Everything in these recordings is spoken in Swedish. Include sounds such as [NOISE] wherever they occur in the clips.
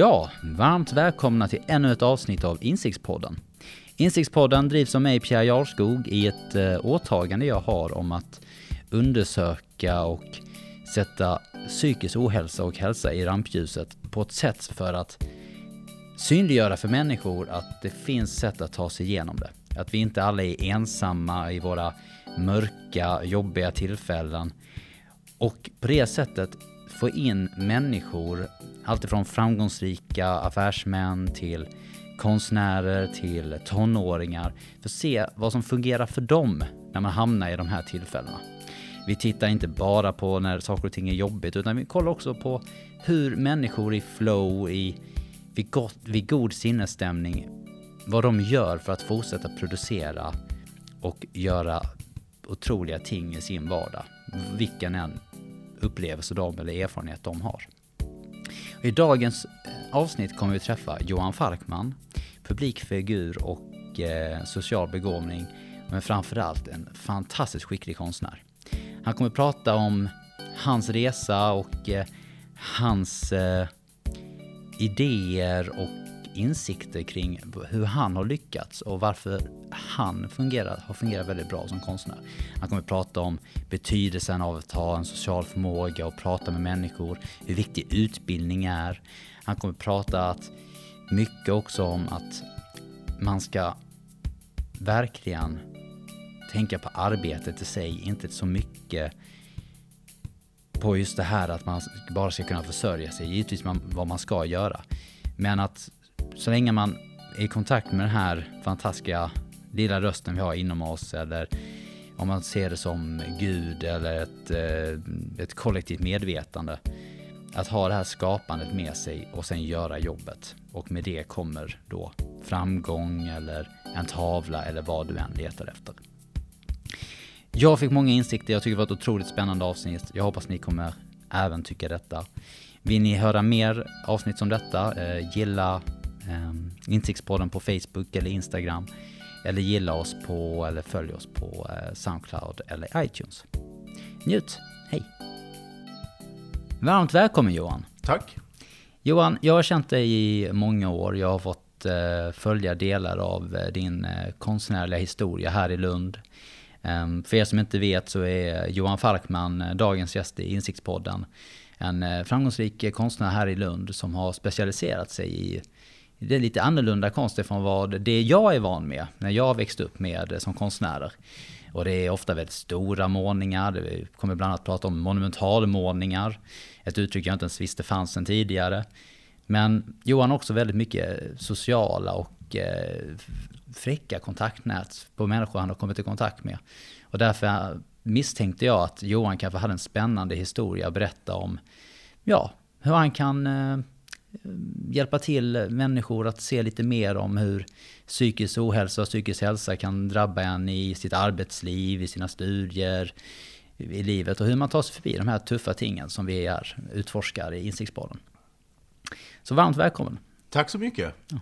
Ja, varmt välkomna till ännu ett avsnitt av Insiktspodden. Insiktspodden drivs av mig, Pierre Jarskog, i ett eh, åtagande jag har om att undersöka och sätta psykisk ohälsa och hälsa i rampljuset på ett sätt för att synliggöra för människor att det finns sätt att ta sig igenom det. Att vi inte alla är ensamma i våra mörka, jobbiga tillfällen. Och på det sättet få in människor, alltifrån framgångsrika affärsmän till konstnärer till tonåringar, för att se vad som fungerar för dem när man hamnar i de här tillfällena. Vi tittar inte bara på när saker och ting är jobbigt, utan vi kollar också på hur människor i flow, i, vid, gott, vid god sinnesstämning, vad de gör för att fortsätta producera och göra otroliga ting i sin vardag. Vilken än upplevelse de eller erfarenhet de har. I dagens eh, avsnitt kommer vi träffa Johan Falkman, publikfigur och eh, social begåvning, men framförallt en fantastiskt skicklig konstnär. Han kommer prata om hans resa och eh, hans eh, idéer och insikter kring hur han har lyckats och varför han fungerar, har fungerat väldigt bra som konstnär. Han kommer att prata om betydelsen av att ha en social förmåga och prata med människor, hur viktig utbildning är. Han kommer att prata att mycket också om att man ska verkligen tänka på arbetet i sig, inte så mycket på just det här att man bara ska kunna försörja sig. Givetvis man, vad man ska göra. Men att så länge man är i kontakt med den här fantastiska lilla rösten vi har inom oss eller om man ser det som Gud eller ett, eh, ett kollektivt medvetande. Att ha det här skapandet med sig och sen göra jobbet. Och med det kommer då framgång eller en tavla eller vad du än letar efter. Jag fick många insikter, jag tycker det var ett otroligt spännande avsnitt. Jag hoppas ni kommer även tycka detta. Vill ni höra mer avsnitt som detta, eh, gilla eh, Insiktspodden på Facebook eller Instagram. Eller gilla oss på, eller följ oss på eh, Soundcloud eller iTunes. Njut! Hej! Varmt välkommen Johan! Tack! Johan, jag har känt dig i många år. Jag har fått eh, följa delar av eh, din eh, konstnärliga historia här i Lund. Ehm, för er som inte vet så är Johan Falkman eh, dagens gäst i Insiktspodden. En framgångsrik konstnär här i Lund som har specialiserat sig i det är lite annorlunda konst från vad det jag är van med när jag växte upp med eh, som konstnärer. Och det är ofta väldigt stora målningar, vi kommer bland annat prata om monumentalmålningar. Ett uttryck jag inte ens visste fanns sedan tidigare. Men Johan har också väldigt mycket eh, sociala och eh, fräcka kontaktnät på människor han har kommit i kontakt med. Och därför misstänkte jag att Johan kanske hade en spännande historia att berätta om, ja, hur han kan eh, hjälpa till människor att se lite mer om hur psykisk ohälsa och psykisk hälsa kan drabba en i sitt arbetsliv, i sina studier, i livet och hur man tar sig förbi de här tuffa tingen som vi är utforskar i Insiktsbollen. Så varmt välkommen! Tack så mycket! Ja.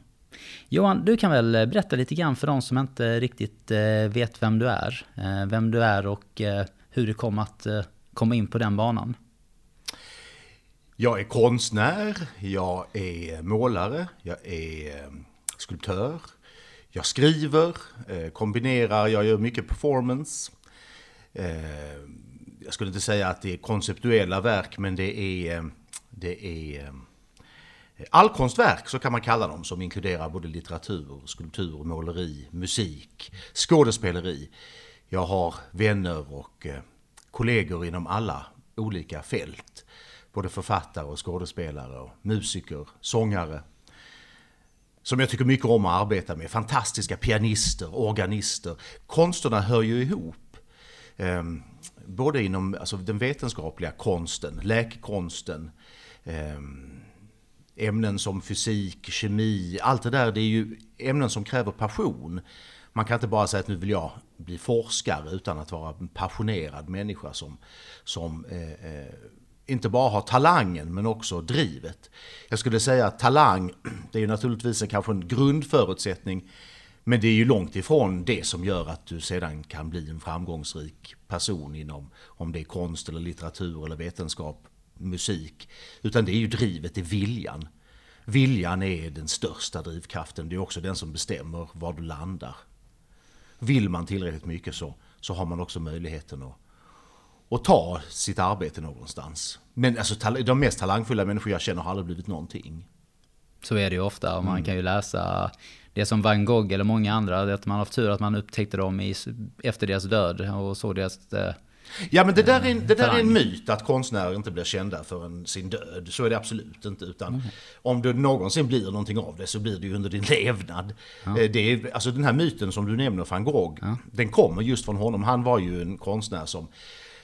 Johan, du kan väl berätta lite grann för de som inte riktigt eh, vet vem du är. Eh, vem du är och eh, hur du kom att komma in på den banan. Jag är konstnär, jag är målare, jag är eh, skulptör, jag skriver, eh, kombinerar, jag gör mycket performance. Eh, jag skulle inte säga att det är konceptuella verk, men det är, det är allkonstverk, så kan man kalla dem, som inkluderar både litteratur, skulptur, måleri, musik, skådespeleri. Jag har vänner och kollegor inom alla olika fält både författare och skådespelare och musiker, sångare. Som jag tycker mycket om att arbeta med. Fantastiska pianister, organister. Konsterna hör ju ihop. Ehm, både inom alltså, den vetenskapliga konsten, läkkonsten, ehm, ämnen som fysik, kemi, allt det där det är ju ämnen som kräver passion. Man kan inte bara säga att nu vill jag bli forskare utan att vara en passionerad människa som, som eh, eh inte bara har talangen men också drivet. Jag skulle säga att talang, [CLEARS THROAT] det är ju naturligtvis en, kanske en grundförutsättning men det är ju långt ifrån det som gör att du sedan kan bli en framgångsrik person inom om det är konst eller litteratur eller vetenskap, musik. Utan det är ju drivet, det är viljan. viljan är den största drivkraften. Det är också den som bestämmer var du landar. Vill man tillräckligt mycket så, så har man också möjligheten att, att ta sitt arbete någonstans. Men alltså, de mest talangfulla människor jag känner har aldrig blivit någonting. Så är det ju ofta. Och man mm. kan ju läsa det som Van Gogh eller många andra. Att man har haft tur att man upptäckte dem i, efter deras död och såg deras eh, Ja men det där, är, det där är en myt att konstnärer inte blir kända förrän sin död. Så är det absolut inte. Utan mm. om du någonsin blir någonting av det så blir det ju under din levnad. Ja. Eh, det är, alltså den här myten som du nämner, van Gogh, ja. den kommer just från honom. Han var ju en konstnär som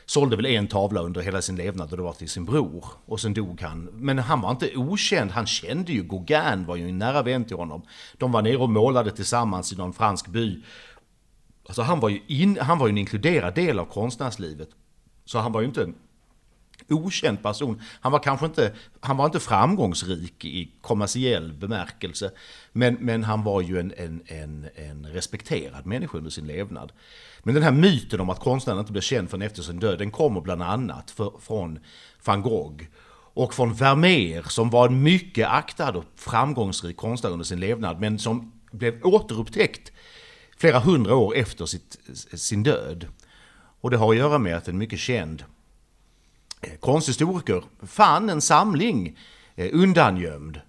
sålde väl en tavla under hela sin levnad och det var till sin bror. Och sen dog han. Men han var inte okänd, han kände ju Gauguin, var ju en nära vän till honom. De var nere och målade tillsammans i någon fransk by. Alltså han var ju, in, han var ju en inkluderad del av konstnärslivet. Så han var ju inte okänd person. Han var kanske inte, han var inte framgångsrik i kommersiell bemärkelse. Men, men han var ju en, en, en, en respekterad människa under sin levnad. Men den här myten om att konstnären inte blir känd förrän efter sin död, den kommer bland annat för, från van Gogh. Och från Vermeer som var en mycket aktad och framgångsrik konstnär under sin levnad, men som blev återupptäckt flera hundra år efter sitt, sin död. Och det har att göra med att en mycket känd konsthistoriker fann en samling eh, undangömd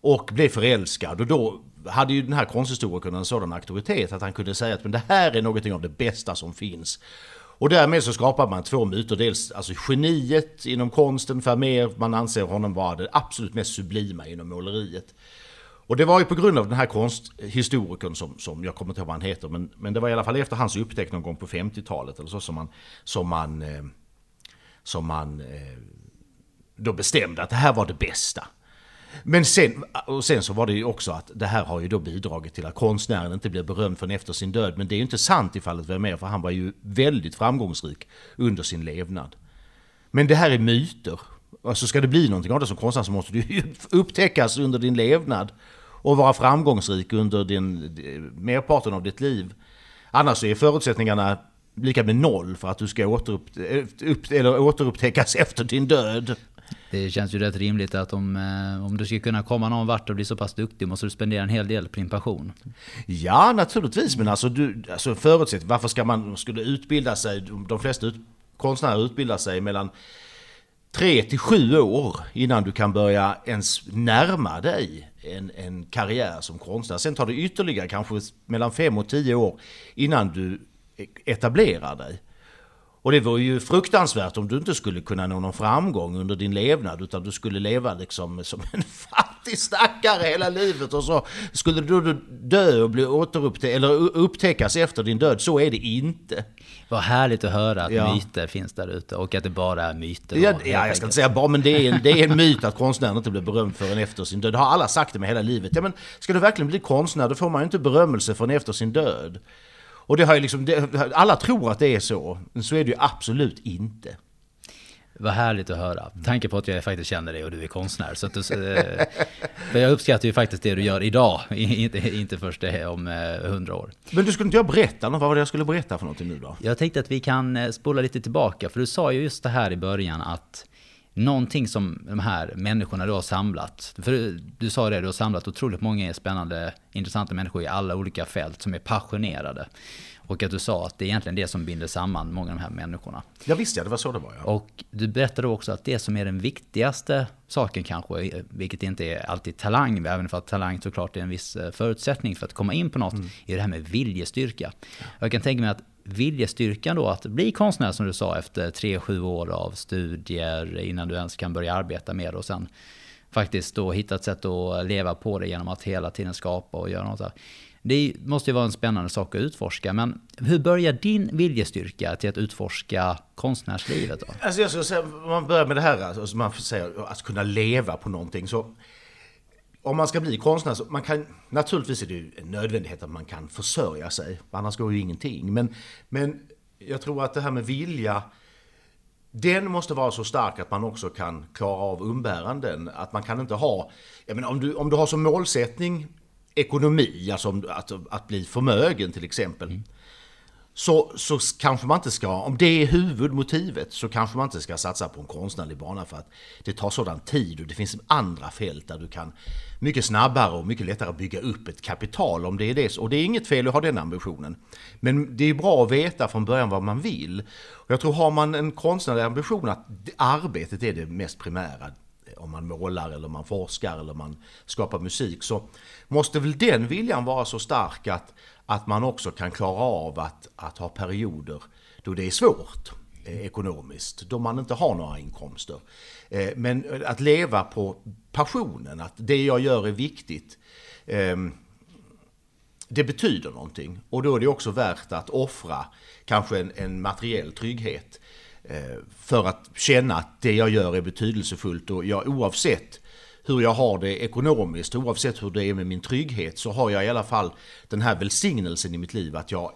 och blev förälskad. Och då hade ju den här konsthistorikern en sådan auktoritet att han kunde säga att men det här är någonting av det bästa som finns. Och därmed så skapar man två myter. Dels alltså geniet inom konsten, Vermeer, man anser honom vara det absolut mest sublima inom måleriet. Och det var ju på grund av den här konsthistorikern som, som jag kommer inte ihåg vad han heter, men, men det var i alla fall efter hans upptäckt någon gång på 50-talet eller så som man, som man, eh, som man eh, då bestämde att det här var det bästa. Men sen, och sen så var det ju också att det här har ju då bidragit till att konstnären inte blir berömd förrän efter sin död. Men det är ju inte sant i fallet Vermeer, för han var ju väldigt framgångsrik under sin levnad. Men det här är myter. Alltså ska det bli någonting av det som konstnär så måste det ju [LAUGHS] upptäckas under din levnad och vara framgångsrik under din, merparten av ditt liv. Annars är förutsättningarna lika med noll för att du ska återupp, upp, eller återupptäckas [LAUGHS] efter din död. Det känns ju rätt rimligt att om, eh, om du ska kunna komma någon vart och bli så pass duktig måste du spendera en hel del på din passion. Ja, naturligtvis. Men alltså, du, alltså förutsätt, varför ska man skulle utbilda sig? De flesta ut, konstnärer utbildar sig mellan tre till sju år innan du kan börja ens närma dig en, en karriär som konstnär. Sen tar det ytterligare kanske mellan fem och tio år innan du etablerar dig. Och det var ju fruktansvärt om du inte skulle kunna nå någon framgång under din levnad utan du skulle leva liksom som en [LAUGHS] fattig stackare hela livet och så skulle du dö och bli återupptäckt eller upptäckas efter din död. Så är det inte. Vad härligt att höra att ja. myter finns där ute och att det bara är myter. Ja, ja jag ska inte säga bara, men det är, en, det är en [LAUGHS] myt att konstnären inte blir berömd förrän efter sin död. Det har alla sagt det med hela livet. Ja, men ska du verkligen bli konstnär då får man ju inte berömmelse förrän efter sin död. Och det har ju liksom, det, alla tror att det är så, men så är det ju absolut inte. Vad härligt att höra. Tanke på att jag faktiskt känner dig och du är konstnär. Så att du, eh, för jag uppskattar ju faktiskt det du gör idag, [LAUGHS] inte, inte först om eh, hundra år. Men du skulle inte jag berätta något? Vad var det jag skulle berätta för någonting nu då? Jag tänkte att vi kan eh, spola lite tillbaka, för du sa ju just det här i början att någonting som de här människorna du har samlat. För du sa det, du har samlat otroligt många spännande, intressanta människor i alla olika fält som är passionerade. Och att du sa att det är egentligen det som binder samman många av de här människorna. Ja visst ja, det var så det var ja. Och du berättade också att det som är den viktigaste saken kanske, vilket inte är alltid talang, även för att talang såklart är en viss eh, förutsättning för att komma in på något, mm. är det här med viljestyrka. Jag kan tänka mig att viljestyrkan då att bli konstnär som du sa efter tre, sju år av studier innan du ens kan börja arbeta med det och sen faktiskt då hitta ett sätt att leva på det genom att hela tiden skapa och göra något. Det måste ju vara en spännande sak att utforska, men hur börjar din viljestyrka till att utforska konstnärslivet? Då? Alltså jag skulle säga, om man börjar med det här, alltså man säger att kunna leva på någonting, så om man ska bli konstnär så man kan, naturligtvis är det ju en nödvändighet att man kan försörja sig, annars går ju ingenting. Men, men jag tror att det här med vilja, den måste vara så stark att man också kan klara av umbäranden. Att man kan inte ha, jag menar, om, du, om du har som målsättning ekonomi, alltså att, att bli förmögen till exempel. Mm så, så kanske man inte ska, om det är huvudmotivet, så kanske man inte ska satsa på en konstnärlig bana för att det tar sådan tid och det finns andra fält där du kan mycket snabbare och mycket lättare bygga upp ett kapital om det är det. Och det är inget fel att ha den ambitionen. Men det är bra att veta från början vad man vill. Och jag tror har man en konstnärlig ambition att arbetet är det mest primära, eh, om man målar eller man forskar eller man skapar musik, så måste väl den viljan vara så stark att att man också kan klara av att, att ha perioder då det är svårt eh, ekonomiskt, då man inte har några inkomster. Eh, men eh, att leva på passionen, att det jag gör är viktigt, eh, det betyder någonting. Och då är det också värt att offra kanske en, en materiell trygghet eh, för att känna att det jag gör är betydelsefullt och jag oavsett hur jag har det ekonomiskt, oavsett hur det är med min trygghet, så har jag i alla fall den här välsignelsen i mitt liv att jag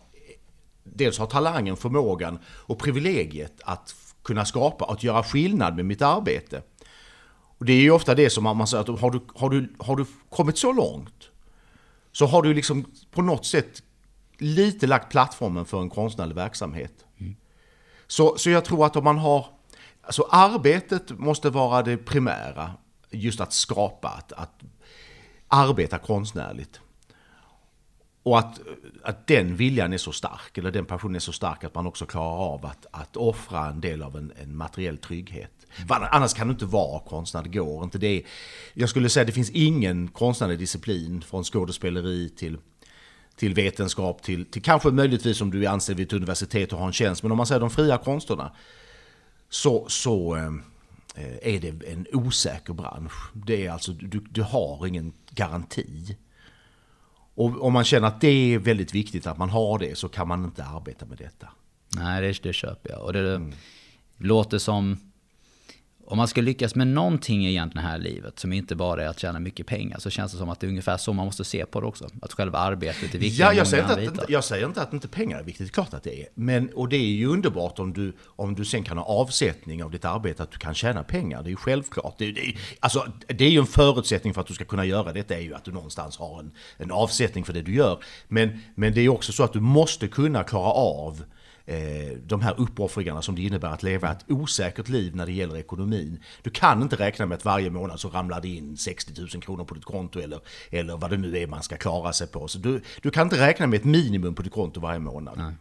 dels har talangen, förmågan och privilegiet att kunna skapa, att göra skillnad med mitt arbete. Och det är ju ofta det som man säger att har du, har, du, har du kommit så långt så har du liksom på något sätt lite lagt plattformen för en konstnärlig verksamhet. Mm. Så, så jag tror att om man har, alltså arbetet måste vara det primära just att skapa, att, att arbeta konstnärligt. Och att, att den viljan är så stark, eller den passionen är så stark att man också klarar av att, att offra en del av en, en materiell trygghet. Mm. Annars kan du inte vara konstnär, det går inte. Det är, jag skulle säga att det finns ingen konstnärlig disciplin, från skådespeleri till, till vetenskap, till, till kanske möjligtvis om du är anställd vid ett universitet och har en tjänst. Men om man säger de fria konsterna, så, så Eh, är det en osäker bransch. Det är alltså, du, du har ingen garanti. Och om man känner att det är väldigt viktigt att man har det så kan man inte arbeta med detta. Nej, det, det köper jag. Och det mm. låter som om man ska lyckas med någonting egentligen här i livet som inte bara är att tjäna mycket pengar så känns det som att det är ungefär så man måste se på det också. Att själva arbetet är viktigt. Ja, jag, säger inte att, jag säger inte att inte pengar är viktigt, det klart att det är. Men, och det är ju underbart om du, om du sen kan ha avsättning av ditt arbete, att du kan tjäna pengar. Det är ju självklart. Det, det, alltså, det är ju en förutsättning för att du ska kunna göra detta, är ju att du någonstans har en, en avsättning för det du gör. Men, men det är också så att du måste kunna klara av Eh, de här uppoffringarna som det innebär att leva ett osäkert liv när det gäller ekonomin. Du kan inte räkna med att varje månad så ramlar det in 60 000 kronor på ditt konto eller, eller vad det nu är man ska klara sig på. Så du, du kan inte räkna med ett minimum på ditt konto varje månad. Nej.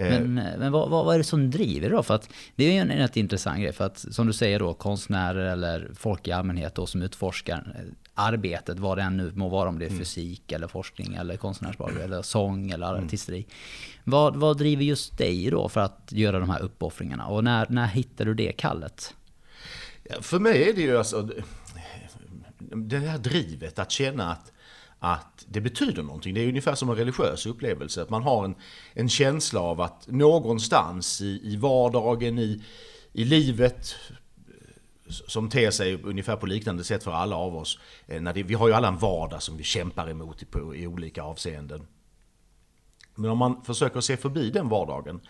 Eh, men, men vad, vad, är det som driver då? För att det är ju en, en intressant grej. För att som du säger då, konstnärer eller folk i allmänhet då som utforskar eh, arbetet, vad det än nu må vara, om det är mm. fysik eller forskning eller konstnärsbak eller sång eller mm. artisteri. Vad, vad driver just dig då för att göra de här uppoffringarna? Och när, när hittar du det kallet? För mig är det ju alltså det här drivet att känna att att det betyder någonting. Det är ungefär som en religiös upplevelse. Att man har en, en känsla av att någonstans i, i vardagen, i, i livet, som ter sig ungefär på liknande sätt för alla av oss. Eh, när det, vi har ju alla en vardag som vi kämpar emot i, på, i olika avseenden. Men om man försöker se förbi den vardagen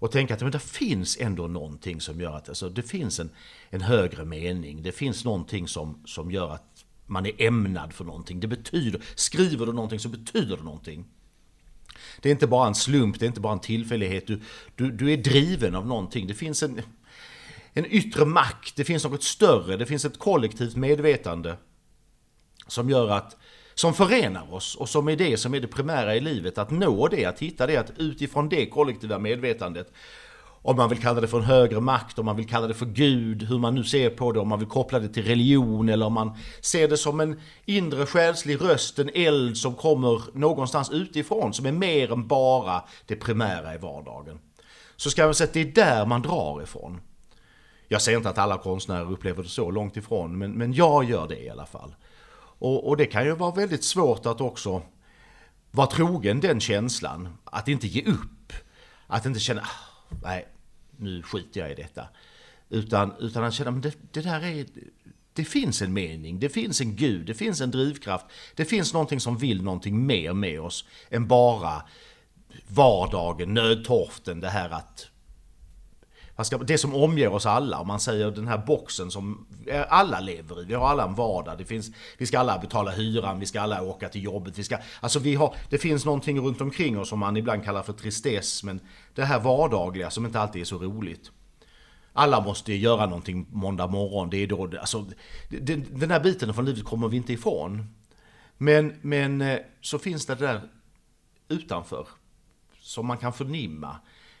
och tänka att men det finns ändå någonting som gör att alltså, det finns en, en högre mening. Det finns någonting som, som gör att man är ämnad för någonting. Det betyder, skriver du någonting så betyder det någonting. Det är inte bara en slump, det är inte bara en tillfällighet. Du, du, du är driven av någonting. Det finns en, en yttre makt, det finns något större, det finns ett kollektivt medvetande som gör att som förenar oss och som är det som är det primära i livet. Att nå det, att hitta det, att utifrån det kollektiva medvetandet om man vill kalla det för en högre makt, om man vill kalla det för Gud, hur man nu ser på det, om man vill koppla det till religion eller om man ser det som en inre själslig röst, en eld som kommer någonstans utifrån, som är mer än bara det primära i vardagen. Så ska man säga att det är där man drar ifrån. Jag säger inte att alla konstnärer upplever det så, långt ifrån, men, men jag gör det i alla fall. Och, och det kan ju vara väldigt svårt att också vara trogen den känslan, att inte ge upp. Att inte känna, ah, nej, nu skiter jag i detta. Utan, utan att känna, men det, det där är, det finns en mening, det finns en gud, det finns en drivkraft. Det finns någonting som vill någonting mer med oss än bara vardagen, nödtorften, det här att det som omger oss alla. Om man säger den här boxen som alla lever i. Vi har alla en vardag. Det finns, vi ska alla betala hyran, vi ska alla åka till jobbet. Vi ska, alltså vi har, det finns någonting runt omkring oss som man ibland kallar för tristess. Men det här vardagliga som inte alltid är så roligt. Alla måste göra någonting måndag morgon. Det är då, alltså, den här biten från livet kommer vi inte ifrån. Men, men eh, så finns det där utanför som man kan förnimma.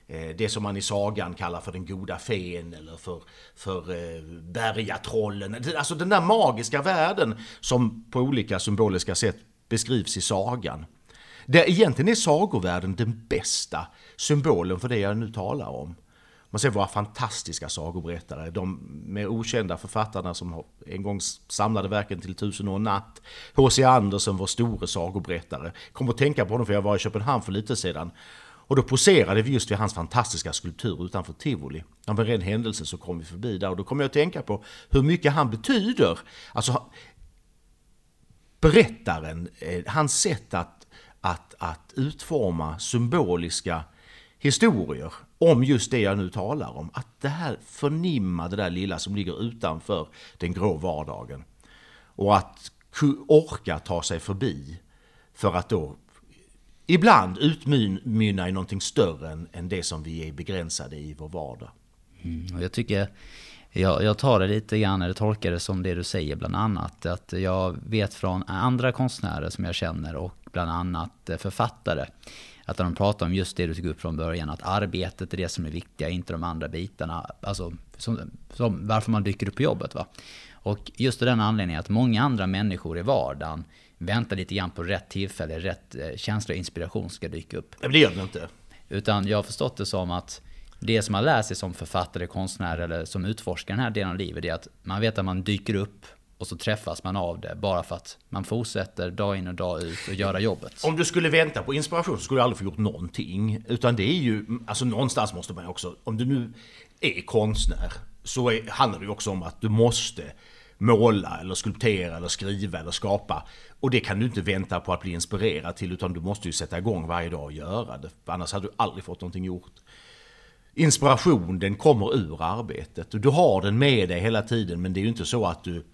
Eh, det som man i sagan kallar för den goda fen eller för, för eh, bergatrollen. Alltså den där magiska världen som på olika symboliska sätt beskrivs i sagan. Där egentligen är sagovärlden den bästa symbolen för det jag nu talar om. Man ser våra fantastiska sagoberättare, de mer okända författarna som en gång samlade verken till Tusen och en natt. H.C. Andersen, vår store sagoberättare. Kom att tänka på honom för jag var i Köpenhamn för lite sedan. Och då poserade vi just vid hans fantastiska skulptur utanför Tivoli. Av en ren händelse så kom vi förbi där och då kom jag att tänka på hur mycket han betyder. Alltså berättaren, eh, hans sätt att, att, att utforma symboliska historier om just det jag nu talar om. Att det här förnimma det där lilla som ligger utanför den grå vardagen. Och att orka ta sig förbi för att då ibland utmynna i någonting större än, än det som vi är begränsade i vår vardag. Mm, och jag tycker, jag, jag tar det lite grann, eller tolkar det som det du säger bland annat. Att jag vet från andra konstnärer som jag känner och bland annat eh, författare att de pratar om just det du tog upp från början, att arbetet är det som är viktiga, inte de andra bitarna. Alltså, som, som varför man dyker upp på jobbet. Va? Och just av den anledningen att många andra människor i vardagen väntar lite grann på rätt tillfälle, rätt eh, känsla och inspiration ska dyka upp. Men det gör det inte. Utan jag har förstått det som att det som man lär sig som författare, konstnär eller som utforskar den här delen av livet är att man vet att man dyker upp och så träffas man av det bara för att man fortsätter dag in och dag ut och göra jobbet. Om du skulle vänta på inspiration så skulle du aldrig få gjort någonting. Utan det är ju, alltså någonstans måste man också, om du nu är konstnär så är, handlar det ju också om att du måste måla eller skulptera eller skriva eller skapa. Och det kan du inte vänta på att bli inspirerad till utan du måste ju sätta igång varje dag och göra det. För annars hade du aldrig fått någonting gjort. Inspiration den kommer ur arbetet. Du har den med dig hela tiden men det är ju inte så att du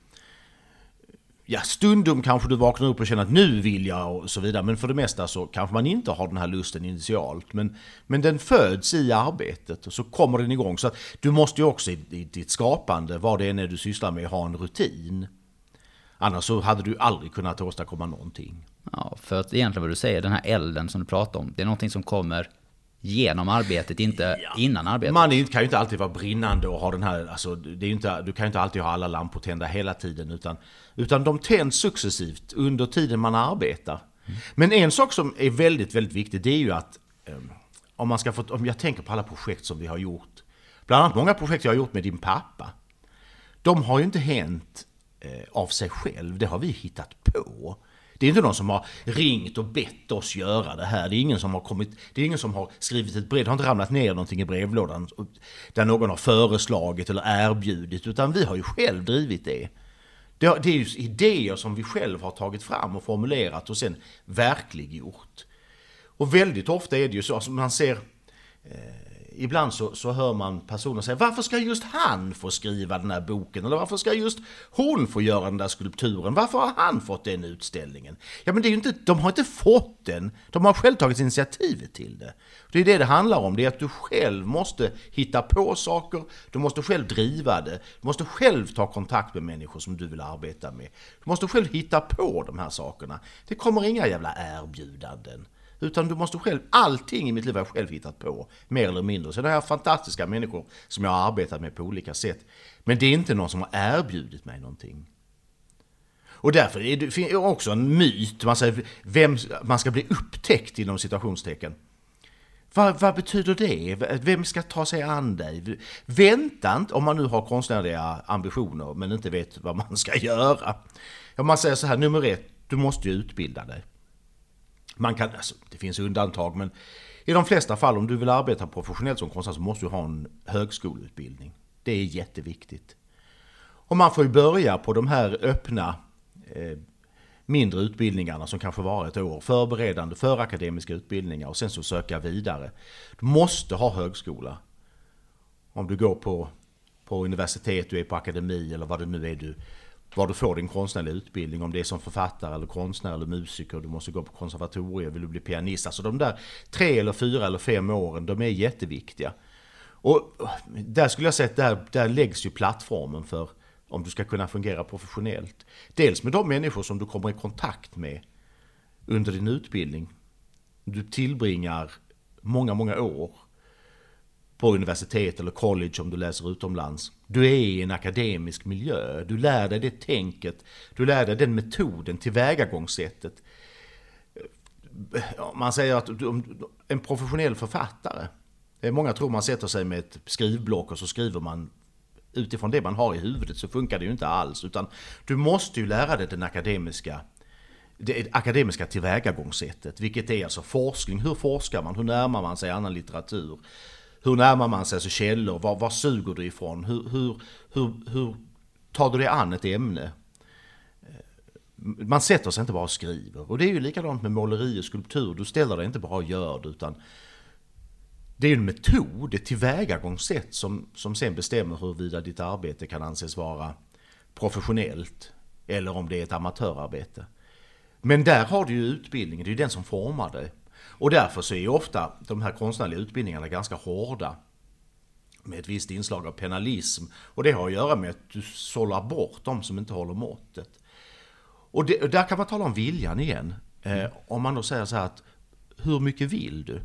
ja, stundom kanske du vaknar upp och känner att nu vill jag och så vidare. Men för det mesta så kanske man inte har den här lusten initialt. Men, men den föds i arbetet och så kommer den igång. Så att du måste ju också i, i ditt skapande, vad det än är du sysslar med, ha en rutin. Annars så hade du aldrig kunnat åstadkomma någonting. Ja, för att egentligen vad du säger, den här elden som du pratar om, det är någonting som kommer genom arbetet, inte ja. innan arbetet. Man kan ju inte alltid vara brinnande och ha den här, alltså, det är inte, du kan ju inte alltid ha alla lampor tända hela tiden. Utan, utan de tänds successivt under tiden man arbetar. Mm. Men en sak som är väldigt, väldigt viktig, det är ju att um, om, man ska få, om jag tänker på alla projekt som vi har gjort, bland annat många projekt jag har gjort med din pappa. De har ju inte hänt eh, av sig själv, det har vi hittat på. Det är inte någon som har ringt och bett oss göra det här. Det är ingen som har kommit, det är ingen som har skrivit ett brev, det har inte ramlat ner någonting i brevlådan där någon har föreslagit eller erbjudit, utan vi har ju själv drivit det. Det är ju idéer som vi själv har tagit fram och formulerat och sen verkliggjort. Och väldigt ofta är det ju så, alltså man ser eh, ibland så, så hör man personer säga varför ska just han få skriva den här boken? Eller varför ska just hon få göra den där skulpturen? Varför har han fått den utställningen? Ja men det är ju inte, de har inte fått den, de har själv tagit initiativet till det. Det är det det handlar om, det är att du själv måste hitta på saker, du måste själv driva det, du måste själv ta kontakt med människor som du vill arbeta med. Du måste själv hitta på de här sakerna. Det kommer inga jävla erbjudanden. Utan du måste själv, allting i mitt liv har jag själv hittat på. Mer eller mindre. Sen har jag fantastiska människor som jag har arbetat med på olika sätt. Men det är inte någon som har erbjudit mig någonting. Och därför är det också en myt, man säger vem man ska bli upptäckt inom situationstecken. Vad, vad, betyder det? Vem ska ta sig an dig? Vänta inte, om man nu har konstnärliga ambitioner men inte vet vad man ska göra. Om man säger så här, nummer ett, du måste ju utbilda dig. Man kan, alltså, det finns undantag men i de flesta fall om du vill arbeta professionellt som konstnär så måste du ha en högskoleutbildning. Det är jätteviktigt. Och man får ju börja på de här öppna eh, mindre utbildningarna som kanske var ett år, förberedande för akademiska utbildningar och sen så söka vidare. Du måste ha högskola. om du går på, på universitet, du är på akademi eller vad det nu är du var du får din konstnärliga utbildning, om det är som författare eller konstnär eller musiker, du måste gå på konservatorium, vill du bli pianist. Alltså de där tre eller fyra eller fem åren, de är jätteviktiga. Och där skulle jag säga att där, där läggs ju plattformen för om du ska kunna fungera professionellt. Dels med de människor som du kommer i kontakt med under din utbildning. Du tillbringar många, många år på universitet eller college om du läser utomlands. Du är i en akademisk miljö, du lär dig det tänket, du lär dig den metoden, tillvägagångssättet. Man säger att en professionell författare, eh, många tror man sätter sig med ett skrivblock och så skriver man utifrån det man har i huvudet så funkar det ju inte alls. Utan du måste ju lära dig den akademiska det akademiska tillvägagångssättet, vilket är alltså forskning. Hur forskar man? Hur närmar man sig annan litteratur? Hur närmar man sig alltså källor? Var, var suger du ifrån? Hur, hur, hur, hur tar du dig an ett ämne? Eh, man sätter sig inte bara och skriver. Och det är ju likadant med måleri och skulptur. Du ställer dig inte bara och gör det, utan det är en metod, ett tillvägagångssätt som, som sen bestämmer huruvida ditt arbete kan anses vara professionellt eller om det är ett amatörarbete. Men där har du ju utbildningen, det är ju den som formar dig. Och därför så är ju ofta de här konstnärliga utbildningarna ganska hårda. Med ett visst inslag av penalism. Och det har att göra med att du sållar bort de som inte håller måttet. Och, det, och där kan man tala om viljan igen. Eh, om man då säger så här att hur mycket vill du?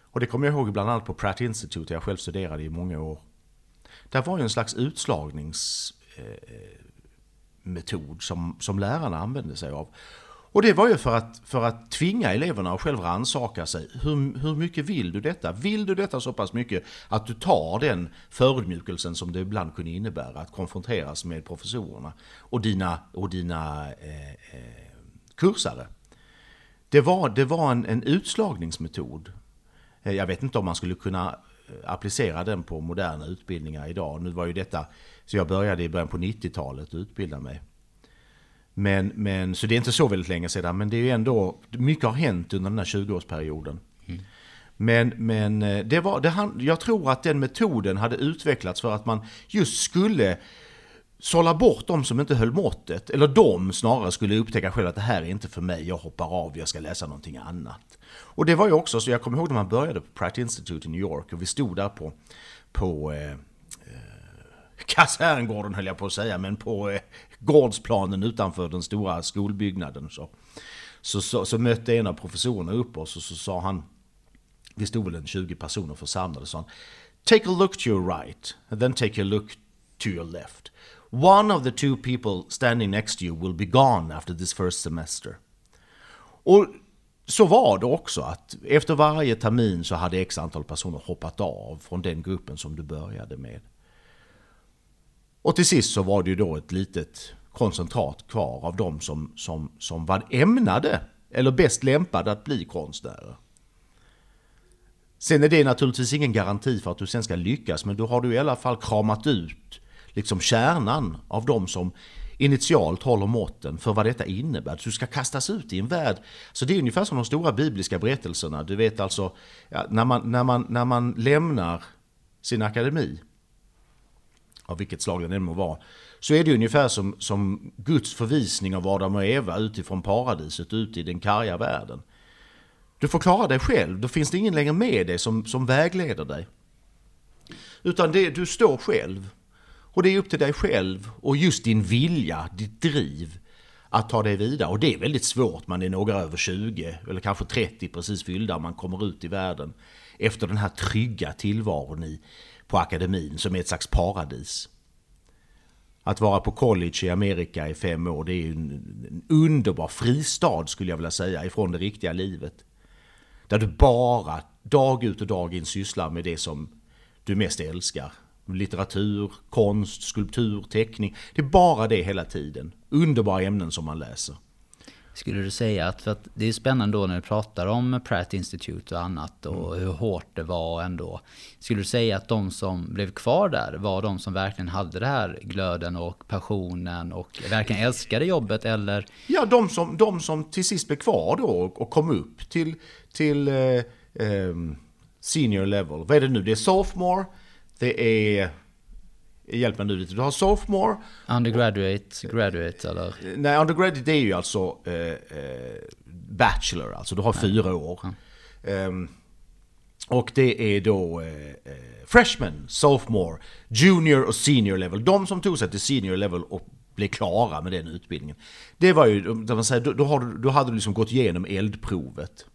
Och det kommer jag ihåg bland annat på Pratt Institute, där jag själv studerade i många år. Där var ju en slags utslagningsmetod eh, eh som, som lärarna använde sig av. Och det var ju för att, för att tvinga eleverna att själva rannsaka sig. Hur, hur mycket vill du detta? Vill du detta så pass mycket att du tar den förödmjukelsen som det ibland kunde innebära att konfronteras med professorerna och dina, och dina eh, eh, kursare? Det var, det var en, en utslagningsmetod. Eh, jag vet inte om man skulle kunna eh, applicera den på moderna utbildningar idag. Nu var ju detta, så jag började i början på 90-talet att utbilda mig. Men, men, så det är inte så väldigt länge sedan, men det är ju ändå, mycket har hänt under den här 20-årsperioden. Mm. Men, men eh, det var, det, jag tror att den metoden hade utvecklats för att man just skulle sålla bort de som inte höll måttet. Eller de snarare skulle upptäcka själva att det här är inte för mig, jag hoppar av, jag ska läsa någonting annat. Och det var ju också så, jag kommer ihåg när man började på Pratt Institute i New York och vi stod där på, på eh, [LAUGHS] kaserngården höll jag på att säga, men på eh, gårdsplanen utanför den stora skolbyggnaden. Så, så, så, så mötte en av professorerna upp oss och så sa han, vi stod väl en 20 personer församlade, sa han, Take a look to your right, and then take a look to your left. One of the two people standing next to you will be gone after this first semester. Och så var det också att efter varje termin så hade x antal personer hoppat av från den gruppen som du började med. Och till sist så var det ju då ett litet koncentrat kvar av de som, som, som var ämnade eller bäst lämpade att bli konstnärer. Sen är det naturligtvis ingen garanti för att du sen ska lyckas, men då har du i alla fall kramat ut liksom kärnan av de som initialt håller måtten för vad detta innebär. Att du ska kastas ut i en värld. Så det är ungefär som de stora bibliska berättelserna. Du vet alltså, ja, när, man, när, man, när man lämnar sin akademi av vilket slag den än må vara, så är det ungefär som, som Guds förvisning av Adam och Eva utifrån paradiset ut i den karga världen. Du får klara dig själv, då finns det ingen längre med dig som, som vägleder dig. Utan det, du står själv. Och det är upp till dig själv och just din vilja, ditt driv att ta dig vidare. Och det är väldigt svårt, man är några över 20 eller kanske 30 precis fyllda man kommer ut i världen efter den här trygga tillvaron i, på akademin som är ett slags paradis. Att vara på college i Amerika i fem år, det är ju en underbar fristad skulle jag vilja säga ifrån det riktiga livet. Där du bara dag ut och dag in sysslar med det som du mest älskar. Litteratur, konst, skulptur, teckning. Det är bara det hela tiden. Underbara ämnen som man läser. Skulle du säga att, för att det är spännande då när du pratar om Pratt Institute och annat och mm. hur hårt det var ändå. Skulle du säga att de som blev kvar där var de som verkligen hade det här glöden och passionen och verkligen älskade jobbet eller? Ja, de som, de som till sist blev kvar då och kom upp till, till eh, eh, senior level. Vad är det nu? Det är sophomore, Det är... Hjälp mig nu lite. Du har sophomore. Undergraduate, graduate eller? Nej, undergraduate det är ju alltså eh, eh, bachelor, alltså du har fyra år. Ehm, och det är då eh, eh, freshman, sophomore, junior och senior level. De som tog sig till senior level och blev klara med den utbildningen. Det var ju, där man säger, då, då, har då hade du liksom gått igenom eldprovet.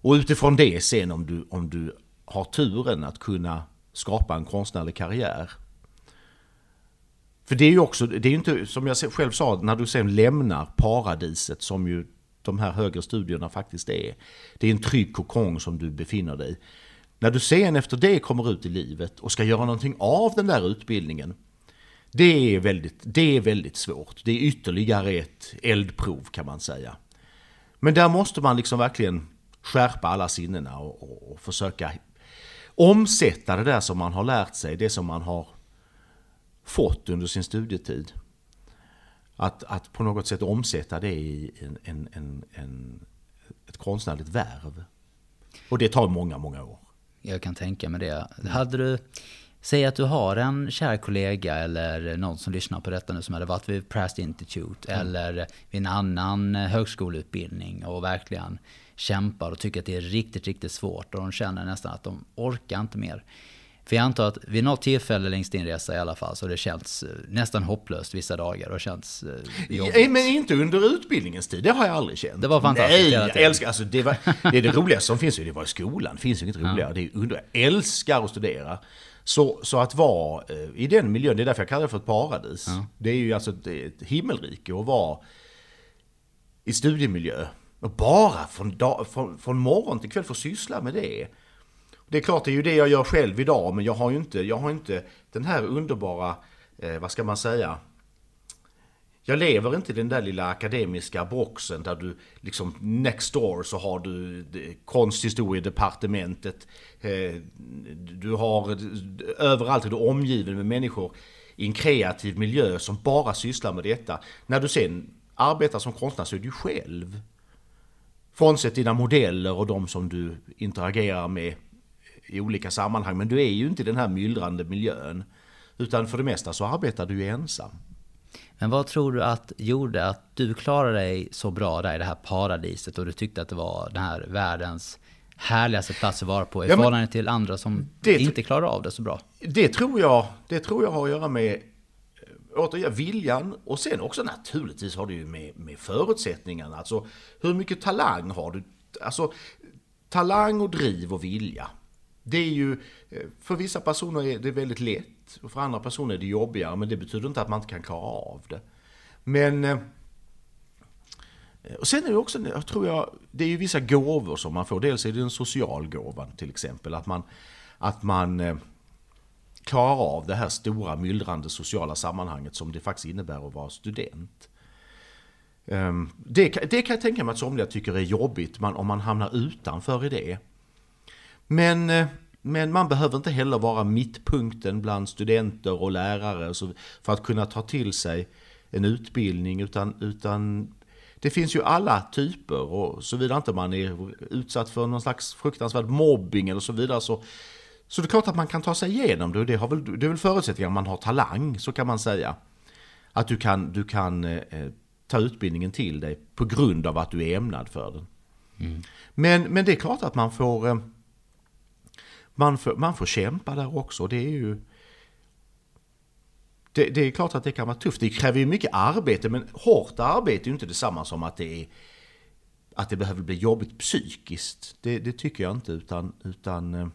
Och utifrån det sen om du, om du har turen att kunna skapa en konstnärlig karriär. För det är ju också, det är ju inte, som jag själv sa, när du sen lämnar paradiset som ju de här högre studierna faktiskt är. Det är en trygg kokong som du befinner dig i. När du sen efter det kommer ut i livet och ska göra någonting av den där utbildningen. Det är väldigt, det är väldigt svårt. Det är ytterligare ett eldprov kan man säga. Men där måste man liksom verkligen skärpa alla sinnena och, och, och försöka omsätta det där som man har lärt sig, det som man har fått under sin studietid. Att, att på något sätt omsätta det i en, en, en, en, ett konstnärligt värv. Och det tar många, många år. Jag kan tänka mig det. Hade du, säg att du har en kär kollega eller någon som lyssnar på detta nu som hade varit vid Prast Institute mm. eller vid en annan högskoleutbildning och verkligen kämpar och tycker att det är riktigt, riktigt svårt och de känner nästan att de orkar inte mer. För jag antar att vid något tillfälle längs din resa i alla fall så har det känts eh, nästan hopplöst vissa dagar och känts eh, jobbigt. Men inte under utbildningens tid, det har jag aldrig känt. Det var fantastiskt Nej, jag älskar, alltså det, var, det är det [LAUGHS] roligaste som finns, det var i skolan, det finns inget roligare. Ja. Det är under, jag älskar att studera. Så, så att vara eh, i den miljön, det är därför jag kallar det för ett paradis. Ja. Det är ju alltså ett, ett himmelrike att vara i studiemiljö. Och bara från, dag, från, från morgon till kväll få syssla med det. Det är klart, det är ju det jag gör själv idag, men jag har ju inte, jag har inte den här underbara, eh, vad ska man säga, jag lever inte i den där lilla akademiska boxen där du liksom next door så har du konsthistoriedepartementet. Eh, du har eh, överallt är du omgiven med människor i en kreativ miljö som bara sysslar med detta. När du sen arbetar som konstnär så är du själv. Frånsett dina modeller och de som du interagerar med i olika sammanhang. Men du är ju inte i den här myllrande miljön. Utan för det mesta så arbetar du ju ensam. Men vad tror du att gjorde att du klarade dig så bra där i det här paradiset och du tyckte att det var den här världens härligaste plats att vara på i ja, förhållande till andra som inte klarar av det så bra? Det tror jag, det tror jag har att göra med eh, återigen viljan och sen också naturligtvis har det ju med, med förutsättningarna. Alltså hur mycket talang har du? Alltså talang och driv och vilja. Det är ju, eh, för vissa personer är det väldigt lätt och för andra personer är det jobbigare. Men det betyder inte att man inte kan klara av det. Men... Eh, och sen är det också, jag tror jag, det är ju vissa gåvor som man får. Dels är det en social gåva till exempel. Att man, att man eh, klarar av det här stora myllrande sociala sammanhanget som det faktiskt innebär att vara student. Ehm, det, det kan jag tänka mig att somliga tycker är jobbigt om man hamnar utanför i det. Men, eh, men man behöver inte heller vara mittpunkten bland studenter och lärare för att kunna ta till sig en utbildning. Utan, utan det finns ju alla typer och såvida inte man är utsatt för någon slags fruktansvärd mobbing eller så vidare så, så det är klart att man kan ta sig igenom det. Det, har väl, det är väl förutsättningar att man har talang, så kan man säga. Att du kan, du kan eh, ta utbildningen till dig på grund av att du är ämnad för den. Mm. Men, men det är klart att man får... Man får, man får kämpa där också. Det är ju... Det, det, är klart att det kan vara tufft. Det kräver ju mycket arbete, men hårt arbete är ju inte detsamma som att det är att det behöver bli jobbigt psykiskt. Det, det tycker jag inte, utan, utan eh,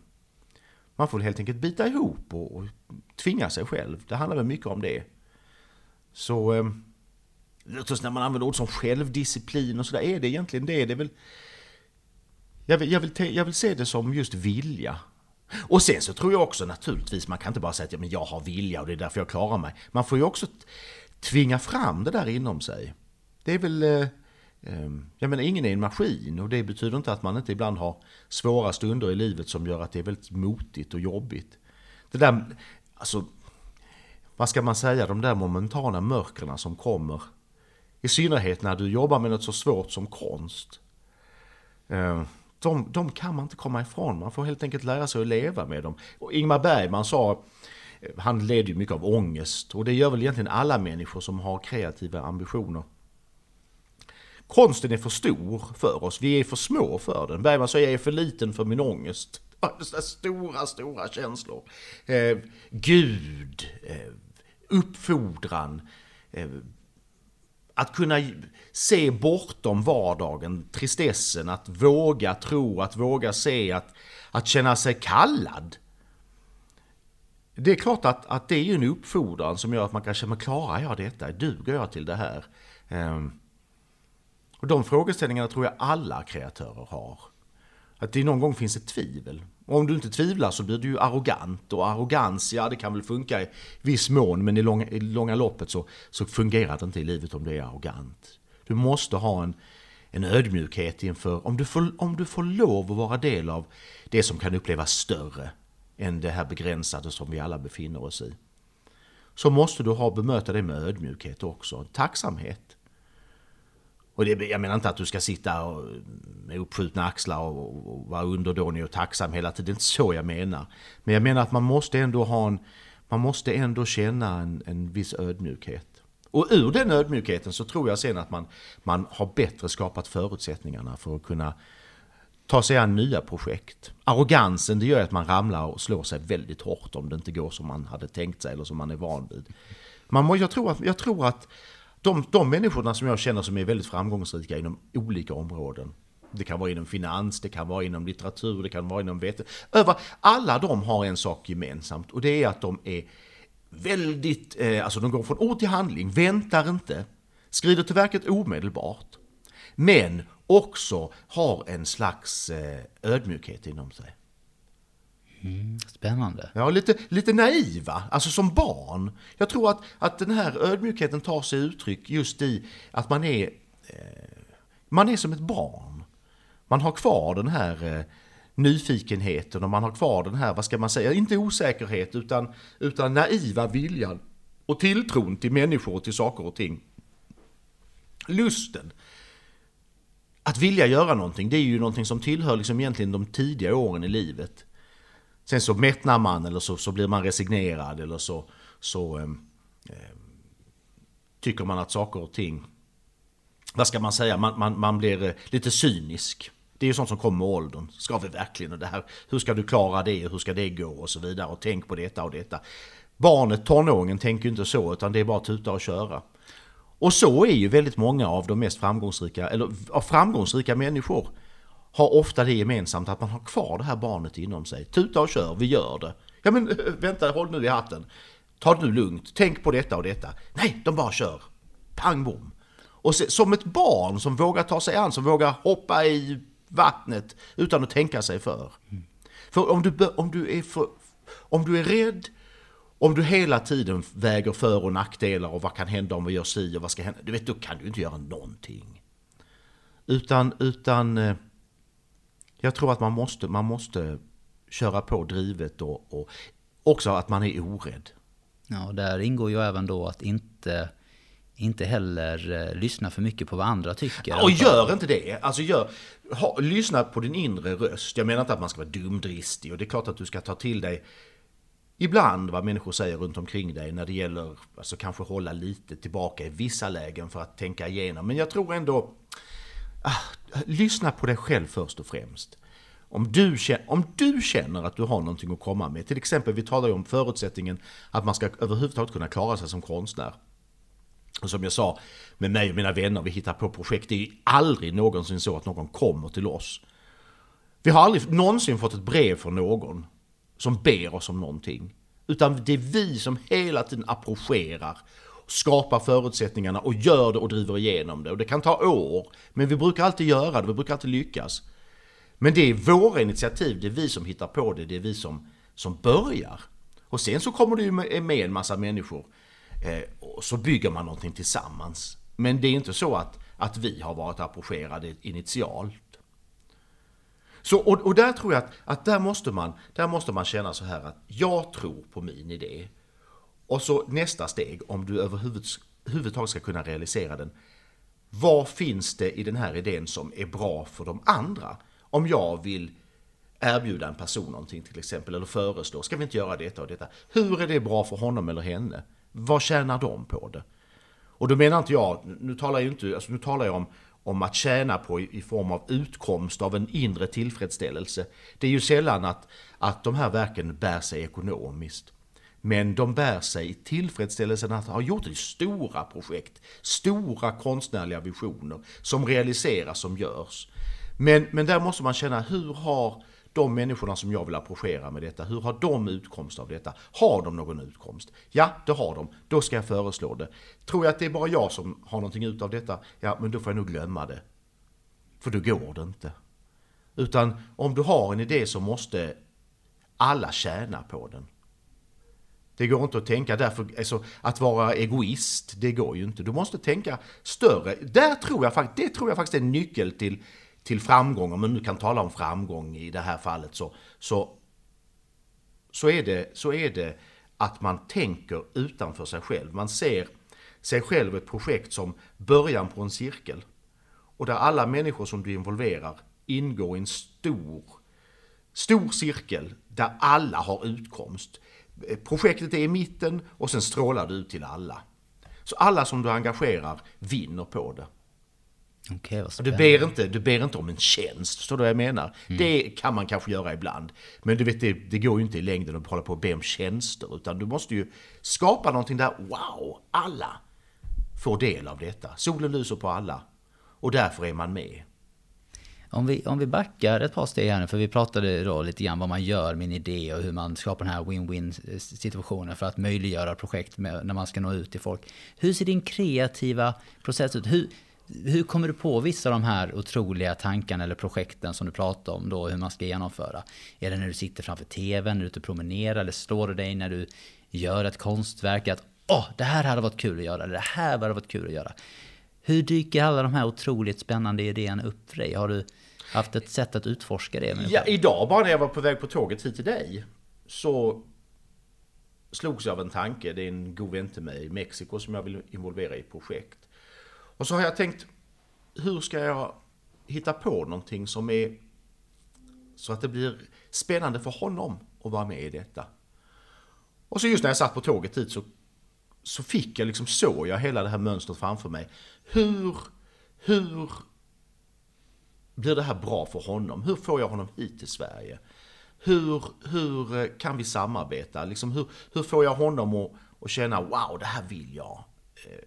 man får helt enkelt bita ihop och, och tvinga sig själv. Det handlar väl mycket om det. Så eh, när man använder ord som självdisciplin och sådär, är det egentligen det? det är väl, jag, vill, jag, vill, jag vill se det som just vilja. Och sen så tror jag också naturligtvis, man kan inte bara säga att ja, men jag har vilja och det är därför jag klarar mig. Man får ju också tvinga fram det där inom sig. Det är väl... Eh, ehm, jag menar, ingen är en maskin och det betyder inte att man inte ibland har svåra stunder i livet som gör att det är väldigt motigt och jobbigt. Det där, alltså, vad ska man säga, de där momentana mörkrena som kommer. I synnerhet när du jobbar med något så svårt som konst. Ehm, de, de kan man inte komma ifrån. Man får helt enkelt lära sig att leva med dem. Och Ingmar Bergman sa, eh, han led ju mycket av ångest och det gör väl egentligen alla människor som har kreativa ambitioner. Konsten är för stor för oss, vi är för små för den. Bergman sa jag är för liten för min ångest. [LAUGHS] Stora, stora känslor. Eh, Gud, eh, uppfordran, eh, att kunna se bortom vardagen, tristessen, att våga tro, att våga se, att, att känna sig kallad. Det är klart att, att det är en uppfordran som gör att man kan känna, klarar jag detta? Duger jag till det här? Um, och de frågeställningarna tror jag alla kreatörer har. Att det någon gång finns ett tvivel. Och om du inte tvivlar så blir du ju arrogant. Och arrogans, ja det kan väl funka i viss mån, men i långa, i långa loppet så, så fungerar det inte i livet om du är arrogant. Du måste ha en, en ödmjukhet inför, om du, får, om du får lov att vara del av det som kan upplevas större än det här begränsade som vi alla befinner oss i. Så måste du ha bemöta det med ödmjukhet också, tacksamhet. Och det, jag menar inte att du ska sitta och, med uppskjutna axlar och, och vara underdånig och tacksam hela tiden. Det är inte så jag menar. Men jag menar att man måste ändå ha en, man måste ändå känna en, en viss ödmjukhet. Och ur den ödmjukheten så tror jag sen att man, man har bättre skapat förutsättningarna för att kunna ta sig an nya projekt. Arrogansen det gör att man ramlar och slår sig väldigt hårt om det inte går som man hade tänkt sig eller som man är van vid. Man må, jag, tror att, jag tror att de, de människorna som jag känner som är väldigt framgångsrika inom olika områden. Det kan vara inom finans, det kan vara inom litteratur, det kan vara inom vetenskap. Alla de har en sak gemensamt och det är att de är väldigt, eh, alltså de går från ord till handling, väntar inte, skrider till verket omedelbart. Men också har en slags eh, ödmjukhet inom sig. Mm, spännande. Ja, lite, lite naiva, alltså som barn. Jag tror att, att den här ödmjukheten tar sig uttryck just i att man är, eh, man är som ett barn. Man har kvar den här eh, nyfikenheten och man har kvar den här, vad ska man säga, inte osäkerhet utan, utan naiva viljan och tilltron till människor och till saker och ting. Lusten. Att vilja göra någonting, det är ju någonting som tillhör liksom egentligen de tidiga åren i livet. Sen så mättnar man eller så, så blir man resignerad eller så, så ehm, eh, tycker man att saker och ting, vad ska man säga, man, man, man blir eh, lite cynisk. Det är ju sånt som kommer med åldern. Ska vi verkligen och det här, hur ska du klara det och hur ska det gå och så vidare och tänk på detta och detta. Barnet, tonåringen, tänker inte så utan det är bara att tuta och köra. Och så är ju väldigt många av de mest framgångsrika, eller av framgångsrika människor har ofta det gemensamt att man har kvar det här barnet inom sig. Tuta och kör, vi gör det. Ja men [LAUGHS] vänta, håll nu i hatten. Ta det nu lugnt, tänk på detta och detta. Nej, de bara kör. Pang bom. Och se, som ett barn som vågar ta sig an, som vågar hoppa i vattnet utan att tänka sig för. Mm. För om du, om du är för, om du är rädd, om du hela tiden väger för och nackdelar och vad kan hända om vi gör si och vad ska hända, du vet, då kan du inte göra någonting. Utan, utan eh, jag tror att man måste, man måste köra på drivet och, och också att man är orädd. Ja, och där ingår ju även då att inte inte heller eh, lyssna för mycket på vad andra tycker. Och gör inte det. Alltså gör, ha, lyssna på din inre röst. Jag menar inte att man ska vara dumdristig och det är klart att du ska ta till dig ibland vad människor säger runt omkring dig när det gäller, alltså kanske hålla lite tillbaka i vissa lägen för att tänka igenom. Men jag tror ändå, Ah, lyssna på dig själv först och främst. Om du, känner, om du känner att du har någonting att komma med, till exempel vi talar ju om förutsättningen att man ska överhuvudtaget kunna klara sig som konstnär. Och som jag sa, med mig och mina vänner, vi hittar på projekt. Det är ju aldrig någonsin så att någon kommer till oss. Vi har aldrig någonsin fått ett brev från någon som ber oss om någonting. Utan det är vi som hela tiden approcherar, skapar förutsättningarna och gör det och driver igenom det. Och det kan ta år, men vi brukar alltid göra det, vi brukar alltid lyckas. Men det är våra initiativ, det är vi som hittar på det, det är vi som, som börjar. Och sen så kommer det ju med en massa människor Eh, och så bygger man någonting tillsammans. Men det är inte så att, att vi har varit approcherade initialt. Så, och, och, där tror jag att, att där, måste man, där måste man känna så här att jag tror på min idé. Och så nästa steg, om du överhuvudtaget ska kunna realisera den. Vad finns det i den här idén som är bra för de andra? Om jag vill erbjuda en person någonting till exempel, eller föreslå, ska vi inte göra detta och detta? Hur är det bra för honom eller henne? Vad tjänar de på det? Och då menar inte jag, nu talar jag inte, alltså nu talar jag om, om att tjäna på i, i, form av utkomst av en inre tillfredsställelse. Det är ju sällan att, att de här verken bär sig ekonomiskt. Men de bär sig tillfredsställelsen att ha gjort stora projekt, stora konstnärliga visioner som realiseras, som görs. Men, men där måste man känna, hur har de människorna som jag vill approchera med detta, hur har de utkomst av detta? Har de någon utkomst? Ja, det har de. Då ska jag föreslå det. Tror jag att det är bara jag som har någonting ut av detta? Ja, men då får jag nog glömma det. För då går det inte. Utan om du har en idé så måste alla tjäna på den. Det går inte att tänka därför, alltså, att vara egoist, det går ju inte. Du måste tänka större. Där tror jag, det tror jag faktiskt är en nyckel till till framgång, om man nu kan tala om framgång i det här fallet, så, så, så, är, det, så är det att man tänker utanför sig själv. Man ser sig själv ett projekt som början på en cirkel. Och där alla människor som du involverar ingår i en stor, stor cirkel där alla har utkomst. Projektet är i mitten och sen strålar det ut till alla. Så alla som du engagerar vinner på det. Okay, du, ber inte, du ber inte om en tjänst, förstår du vad jag menar? Mm. Det kan man kanske göra ibland. Men du vet, det, det går ju inte i längden att hålla på och be om tjänster. Utan du måste ju skapa någonting där, wow, alla får del av detta. Solen lyser på alla. Och därför är man med. Om vi, om vi backar ett par steg här nu, för vi pratade då lite grann vad man gör med idé och hur man skapar den här win-win situationen för att möjliggöra projekt med, när man ska nå ut till folk. Hur ser din kreativa process ut? Hur, hur kommer du på vissa av de här otroliga tankarna eller projekten som du pratar om då, hur man ska genomföra? Är det när du sitter framför tvn, när du är ute och promenerar, eller slår du dig när du gör ett konstverk att åh, det här hade varit kul att göra, eller det här hade varit kul att göra. Hur dyker alla de här otroligt spännande idéerna upp för dig? Har du haft ett sätt att utforska det? Ja, idag bara när jag var på väg på tåget hit till dig så slogs jag av en tanke. Det är en god vän till mig i Mexiko som jag vill involvera i ett projekt. Och så har jag tänkt, hur ska jag hitta på någonting som är så att det blir spännande för honom att vara med i detta. Och så just när jag satt på tåget hit så, så fick jag liksom, såg jag hela det här mönstret framför mig. Hur, hur blir det här bra för honom? Hur får jag honom hit till Sverige? Hur, hur eh, kan vi samarbeta? Liksom hur, hur får jag honom att, att känna, wow, det här vill jag. Eh,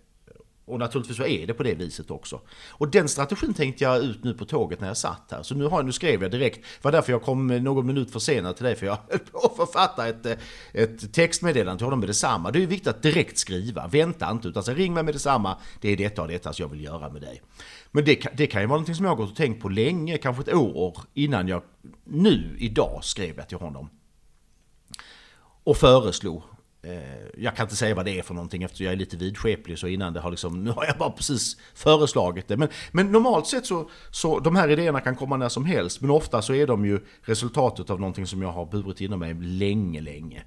och naturligtvis så är det på det viset också. Och den strategin tänkte jag ut nu på tåget när jag satt här. Så nu, har, nu skrev jag direkt, det var därför jag kom någon minut för senare till dig, för jag [LAUGHS] höll på att författa ett, eh, ett textmeddelande till honom med detsamma. Det är ju viktigt att direkt skriva, vänta inte, utan så ring mig med detsamma, det är detta och detta som jag vill göra med dig. Men det, det kan ju vara någonting som jag har gått och tänkt på länge, kanske ett år innan jag nu, idag, skrev jag till honom. Och föreslog Eh, jag kan inte säga vad det är för någonting eftersom jag är lite vidskeplig så innan det har liksom, [LAUGHS] nu har jag bara precis föreslagit det. Men, men normalt sett så, så, de här idéerna kan komma när som helst. Men ofta så är de ju resultatet av någonting som jag har burit inom mig länge, länge.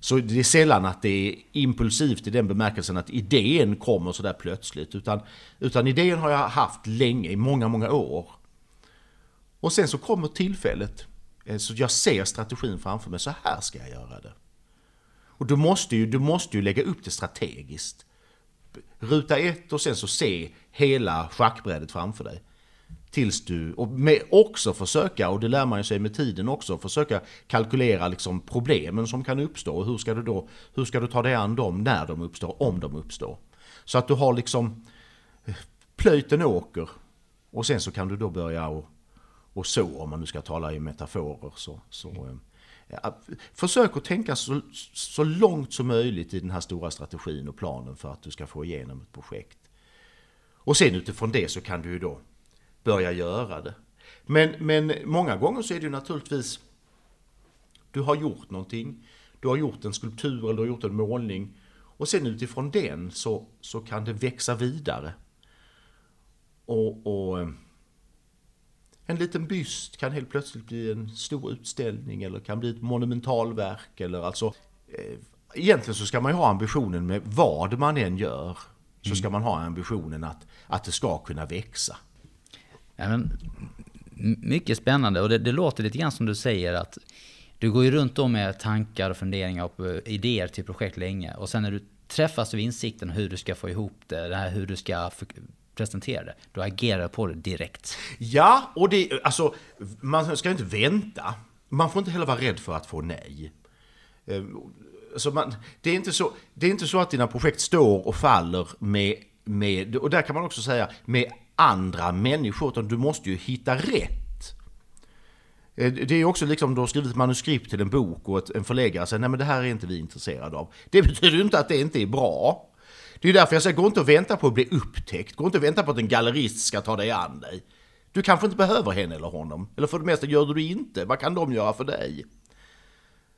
Så det är sällan att det är impulsivt i den bemärkelsen att idén kommer sådär plötsligt. Utan, utan idén har jag haft länge, i många, många år. Och sen så kommer tillfället. Eh, så jag ser strategin framför mig, så här ska jag göra det. Och du måste ju, du måste ju lägga upp det strategiskt. Ruta ett och sen så se hela schackbrädet framför dig. Tills du, och med också försöka, och det lär man ju sig med tiden också, försöka kalkylera liksom problemen som kan uppstå. Och hur ska du då, hur ska du ta dig an dem när de uppstår, om de uppstår. Så att du har liksom eh, plöjt en åker och sen så kan du då börja och, och så, om man nu ska tala i metaforer. Så, så, eh, Försök att tänka så, så långt som möjligt i den här stora strategin och planen för att du ska få igenom ett projekt. Och sen utifrån det så kan du ju då börja göra det. Men, men många gånger så är det ju naturligtvis, du har gjort någonting, du har gjort en skulptur eller du har gjort en målning och sen utifrån den så, så kan det växa vidare. Och, och en liten byst kan helt plötsligt bli en stor utställning eller kan bli ett monumentalverk. Eller alltså, eh, egentligen så ska man ju ha ambitionen med vad man än gör. Så ska mm. man ha ambitionen att, att det ska kunna växa. Ja, men, Mycket spännande och det, det, låter lite grann som du säger att du går ju runt då med tankar och funderingar och eh, idéer till projekt länge och sen när du träffas av insikten hur du ska få ihop det, det här hur du ska presenterade, då agerar på det direkt. Ja, och det, alltså, man ska inte vänta. Man får inte heller vara rädd för att få nej. Eh, alltså man, det, är inte så, det är inte så att dina projekt står och faller med, med, och där kan man också säga, med andra människor, utan du måste ju hitta rätt. Eh, det är också liksom du har skrivit ett manuskript till en bok och en förläggare säger nej men det här är inte vi intresserade av. Det betyder ju inte att det inte är bra. Det är därför jag säger, gå inte och vänta på att bli upptäckt. Gå inte och vänta på att en gallerist ska ta dig an dig. Du kanske inte behöver henne eller honom. Eller för det mesta gör du det inte. Vad kan de göra för dig?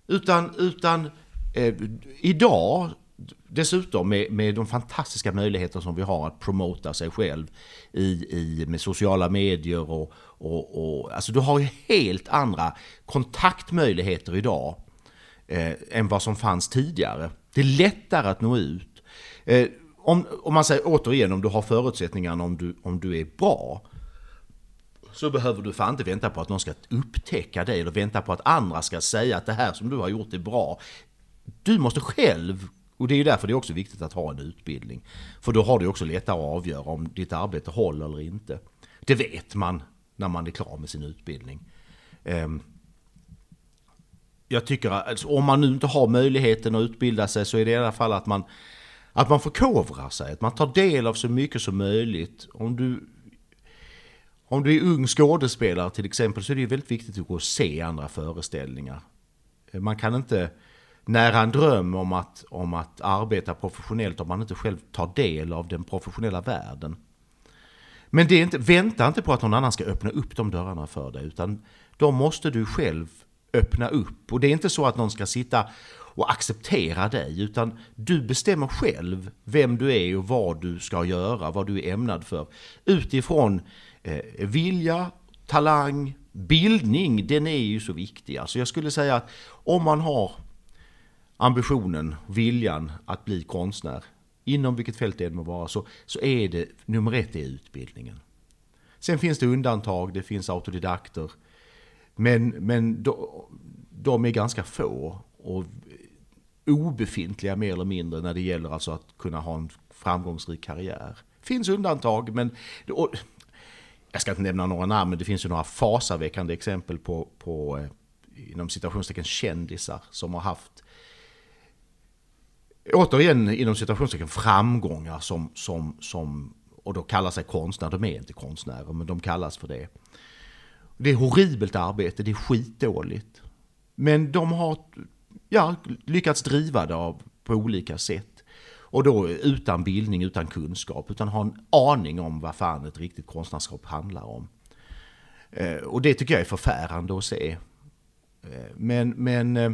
Utan, utan eh, idag, dessutom med, med de fantastiska möjligheter som vi har att promota sig själv i, i, med sociala medier och, och, och alltså du har ju helt andra kontaktmöjligheter idag eh, än vad som fanns tidigare. Det är lättare att nå ut. Eh, om, om man säger återigen om du har förutsättningarna om du, om du är bra så behöver du fan inte vänta på att någon ska upptäcka dig eller vänta på att andra ska säga att det här som du har gjort är bra. Du måste själv, och det är ju därför det är också viktigt att ha en utbildning. För då har du också lättare att avgöra om ditt arbete håller eller inte. Det vet man när man är klar med sin utbildning. Ehm, jag tycker att alltså, om man nu inte har möjligheten att utbilda sig så är det i alla fall att man, att man förkovrar sig, att man tar del av så mycket som möjligt. Om du om du är ung skådespelare till exempel så är det väldigt viktigt att gå och se andra föreställningar. Man kan inte nära en dröm om att, om att arbeta professionellt om man inte själv tar del av den professionella världen. Men det är inte, vänta inte på att någon annan ska öppna upp de dörrarna för dig utan de måste du själv öppna upp. Och det är inte så att någon ska sitta och acceptera dig utan du bestämmer själv vem du är och vad du ska göra, vad du är ämnad för. Utifrån eh, vilja, talang, bildning, den är ju så viktig. Alltså jag skulle säga att om man har ambitionen, viljan att bli konstnär, inom vilket fält det än må vara, så, så är det nummer ett är utbildningen. Sen finns det undantag, det finns autodidakter, men, men de, de är ganska få och obefintliga mer eller mindre när det gäller alltså att kunna ha en framgångsrik karriär. Finns undantag, men och, jag ska inte nämna några namn, men det finns ju några fasaväckande exempel på, på eh, inom citationstecken kändisar som har haft återigen inom citationstecken framgångar som, som, som och då kallar sig konstnärer. De är inte konstnärer, men de kallas för det. Det är horribelt arbete, det är skitdåligt. Men de har ja, lyckats driva det av, på olika sätt. Och då utan bildning, utan kunskap, utan ha en aning om vad fan ett riktigt konstnärskap handlar om. Eh, och det tycker jag är förfärande att se. Eh, men, men eh,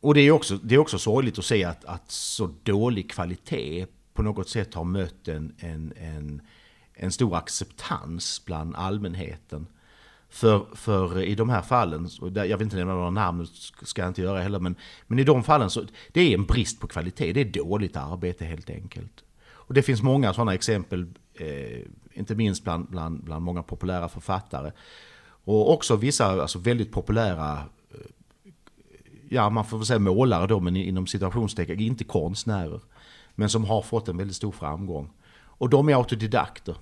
och det är också, det är också sorgligt att se att, att så dålig kvalitet på något sätt har mött en, en, en, en stor acceptans bland allmänheten. För, för i de här fallen, jag vill inte nämna några namn, ska jag inte göra heller, men, men i de fallen så det är en brist på kvalitet, det är dåligt arbete helt enkelt. Och det finns många sådana exempel, eh, inte minst bland, bland, bland många populära författare. Och också vissa alltså väldigt populära, eh, ja man får väl säga målare då, men inom situationstecken, inte konstnärer. Men som har fått en väldigt stor framgång. Och de är autodidakter.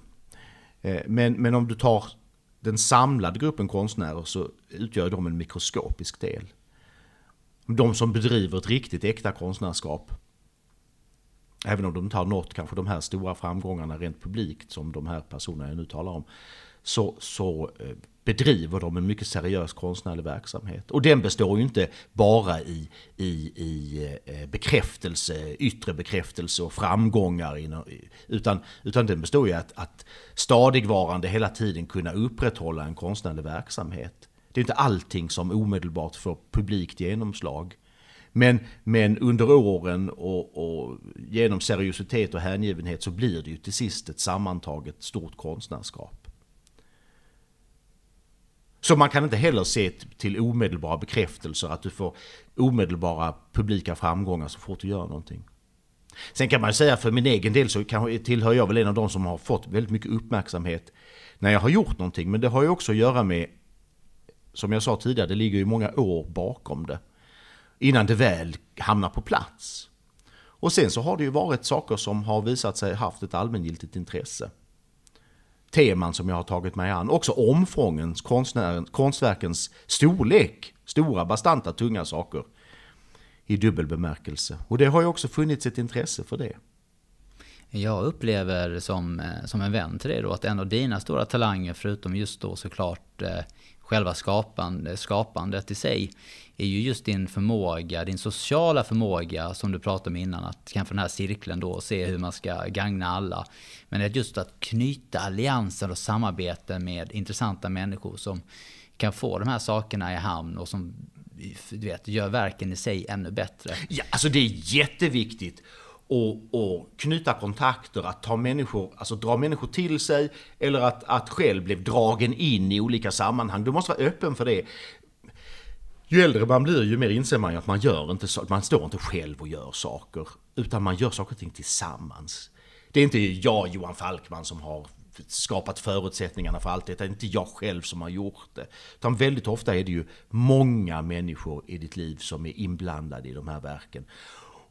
Eh, men, men om du tar den samlade gruppen konstnärer så utgör de en mikroskopisk del. De som bedriver ett riktigt äkta konstnärskap, även om de inte har nått kanske de här stora framgångarna rent publikt som de här personerna jag nu talar om, så, så eh, bedriver de en mycket seriös konstnärlig verksamhet. Och den består ju inte bara i, i, i eh, bekräftelse, yttre bekräftelse och framgångar, utan, utan den består ju att, att stadigvarande hela tiden kunna upprätthålla en konstnärlig verksamhet. Det är inte allting som omedelbart får publikt genomslag. Men, men under åren och, och genom seriositet och hängivenhet så blir det ju till sist ett sammantaget stort konstnärskap. Så man kan inte heller se till omedelbara bekräftelser, att du får omedelbara publika framgångar så fort du gör någonting. Sen kan man säga för min egen del så tillhör jag väl en av de som har fått väldigt mycket uppmärksamhet när jag har gjort någonting. Men det har ju också att göra med, som jag sa tidigare, det ligger ju många år bakom det. Innan det väl hamnar på plats. Och sen så har det ju varit saker som har visat sig haft ett allmängiltigt intresse. Teman som jag har tagit mig an. Också omfångens, konstverkens storlek. Stora, bastanta, tunga saker. I dubbel bemärkelse. Och det har ju också funnits ett intresse för det. Jag upplever som, eh, som en vän till dig då att en av dina stora talanger, förutom just då såklart eh, själva skapande, skapandet i sig, är ju just din förmåga, din sociala förmåga som du pratade om innan, att kanske den här cirkeln då, se hur man ska gagna alla. Men att just att knyta allianser och samarbeten med intressanta människor som kan få de här sakerna i hamn och som du vet, gör verken i sig ännu bättre. Ja, alltså det är jätteviktigt och, och knyta kontakter, att ta människor, alltså dra människor till sig eller att, att själv bli dragen in i olika sammanhang. Du måste vara öppen för det. Ju äldre man blir ju mer inser man ju att man gör inte så, man står inte själv och gör saker, utan man gör saker och ting tillsammans. Det är inte jag, Johan Falkman, som har skapat förutsättningarna för allt detta. Det är inte jag själv som har gjort det. Utan väldigt ofta är det ju många människor i ditt liv som är inblandade i de här verken.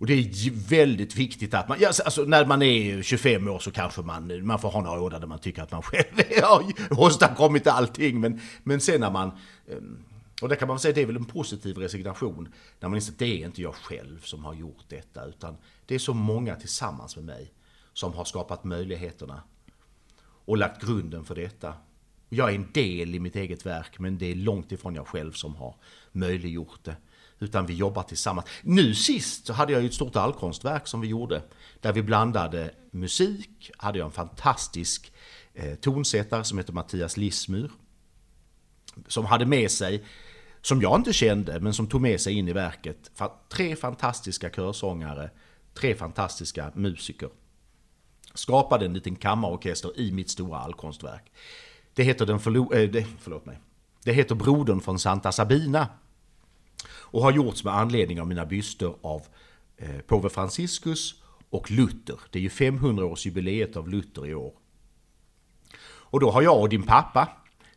Och det är väldigt viktigt att man, alltså när man är 25 år så kanske man, man får ha några år där man tycker att man [LAUGHS] själv har åstadkommit allting. Men, men sen när man, ehm, och det kan man säga det är väl en positiv resignation, när man inser att det är inte jag själv som har gjort detta, utan det är så många tillsammans med mig som har skapat möjligheterna och lagt grunden för detta. Jag är en del i mitt eget verk, men det är långt ifrån jag själv som har möjliggjort det. Utan vi jobbar tillsammans. Nu sist så hade jag ju ett stort allkonstverk som vi gjorde. Där vi blandade musik, hade jag en fantastisk eh, tonsättare som heter Mattias Lissmyr. Som hade med sig, som jag inte kände, men som tog med sig in i verket, tre fantastiska körsångare, tre fantastiska musiker. Skapade en liten kammarorkester i mitt stora allkonstverk. Det heter, den förlo- äh, det, förlåt mig. det heter Brodern från Santa Sabina och har gjorts med anledning av mina byster av eh, påve Franciscus och Luther. Det är ju 500-årsjubileet av Luther i år. Och då har jag och din pappa,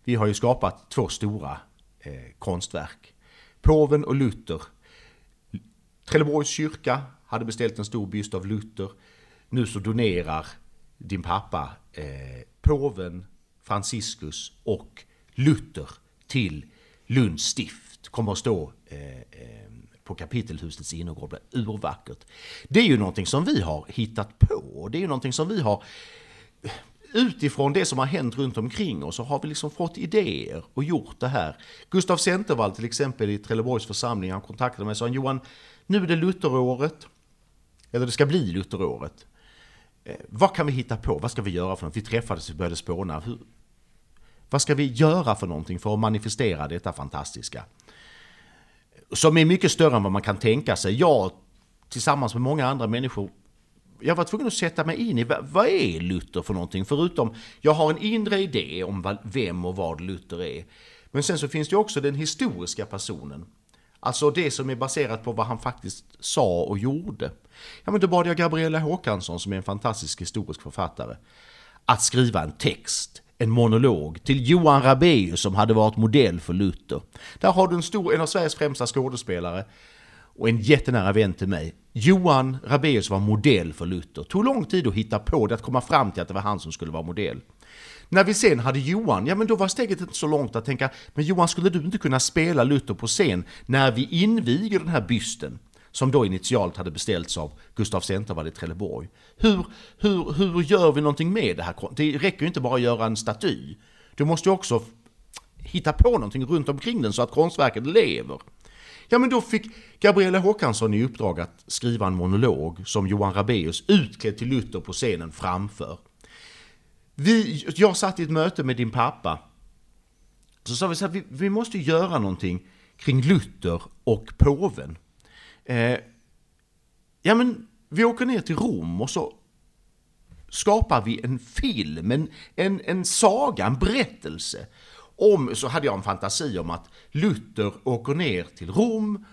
vi har ju skapat två stora eh, konstverk. Påven och Luther. Trelleborgs kyrka hade beställt en stor byst av Luther. Nu så donerar din pappa eh, påven, Franciscus och Luther till Lunds stift. Kommer att stå eh, eh, på kapitelhusets innergård blir urvackert. Det är ju någonting som vi har hittat på. Det är ju någonting som vi har utifrån det som har hänt runt omkring oss så har vi liksom fått idéer och gjort det här. Gustav Centervall till exempel i Trelleborgs församling, han kontaktade mig och sa Johan, nu är det Lutheråret, eller det ska bli Lutheråret. Eh, vad kan vi hitta på? Vad ska vi göra för något? Vi träffades och började spåna. Hur, vad ska vi göra för någonting för att manifestera detta fantastiska? Som är mycket större än vad man kan tänka sig. Jag, tillsammans med många andra människor, jag var tvungen att sätta mig in i vad är Luther för någonting? Förutom, jag har en inre idé om vem och vad Luther är. Men sen så finns det också den historiska personen. Alltså det som är baserat på vad han faktiskt sa och gjorde. Ja men då bad jag Gabriella Håkansson som är en fantastisk historisk författare att skriva en text en monolog till Johan Rabaeus som hade varit modell för Luther. Där har du en, stor, en av Sveriges främsta skådespelare och en jättenära vän till mig. Johan Rabaeus var modell för Luther. Tog lång tid att hitta på det, att komma fram till att det var han som skulle vara modell. När vi sen hade Johan, ja men då var steget inte så långt att tänka, men Johan skulle du inte kunna spela Luther på scen när vi inviger den här bysten? Som då initialt hade beställts av Gustav Centervall i Trelleborg. Hur, hur, hur gör vi någonting med det här? Det räcker ju inte bara att göra en staty. Du måste ju också hitta på någonting runt omkring den så att konstverket lever. Ja, men då fick Gabriella Håkansson i uppdrag att skriva en monolog som Johan Rabeus utklädd till Luther på scenen framför. Vi, jag satt i ett möte med din pappa. Så sa vi så här, vi, vi måste göra någonting kring Luther och påven. Eh, ja men vi åker ner till Rom och så skapar vi en film, en, en, en saga, en berättelse. Om, så hade jag en fantasi om att Luther åker ner till Rom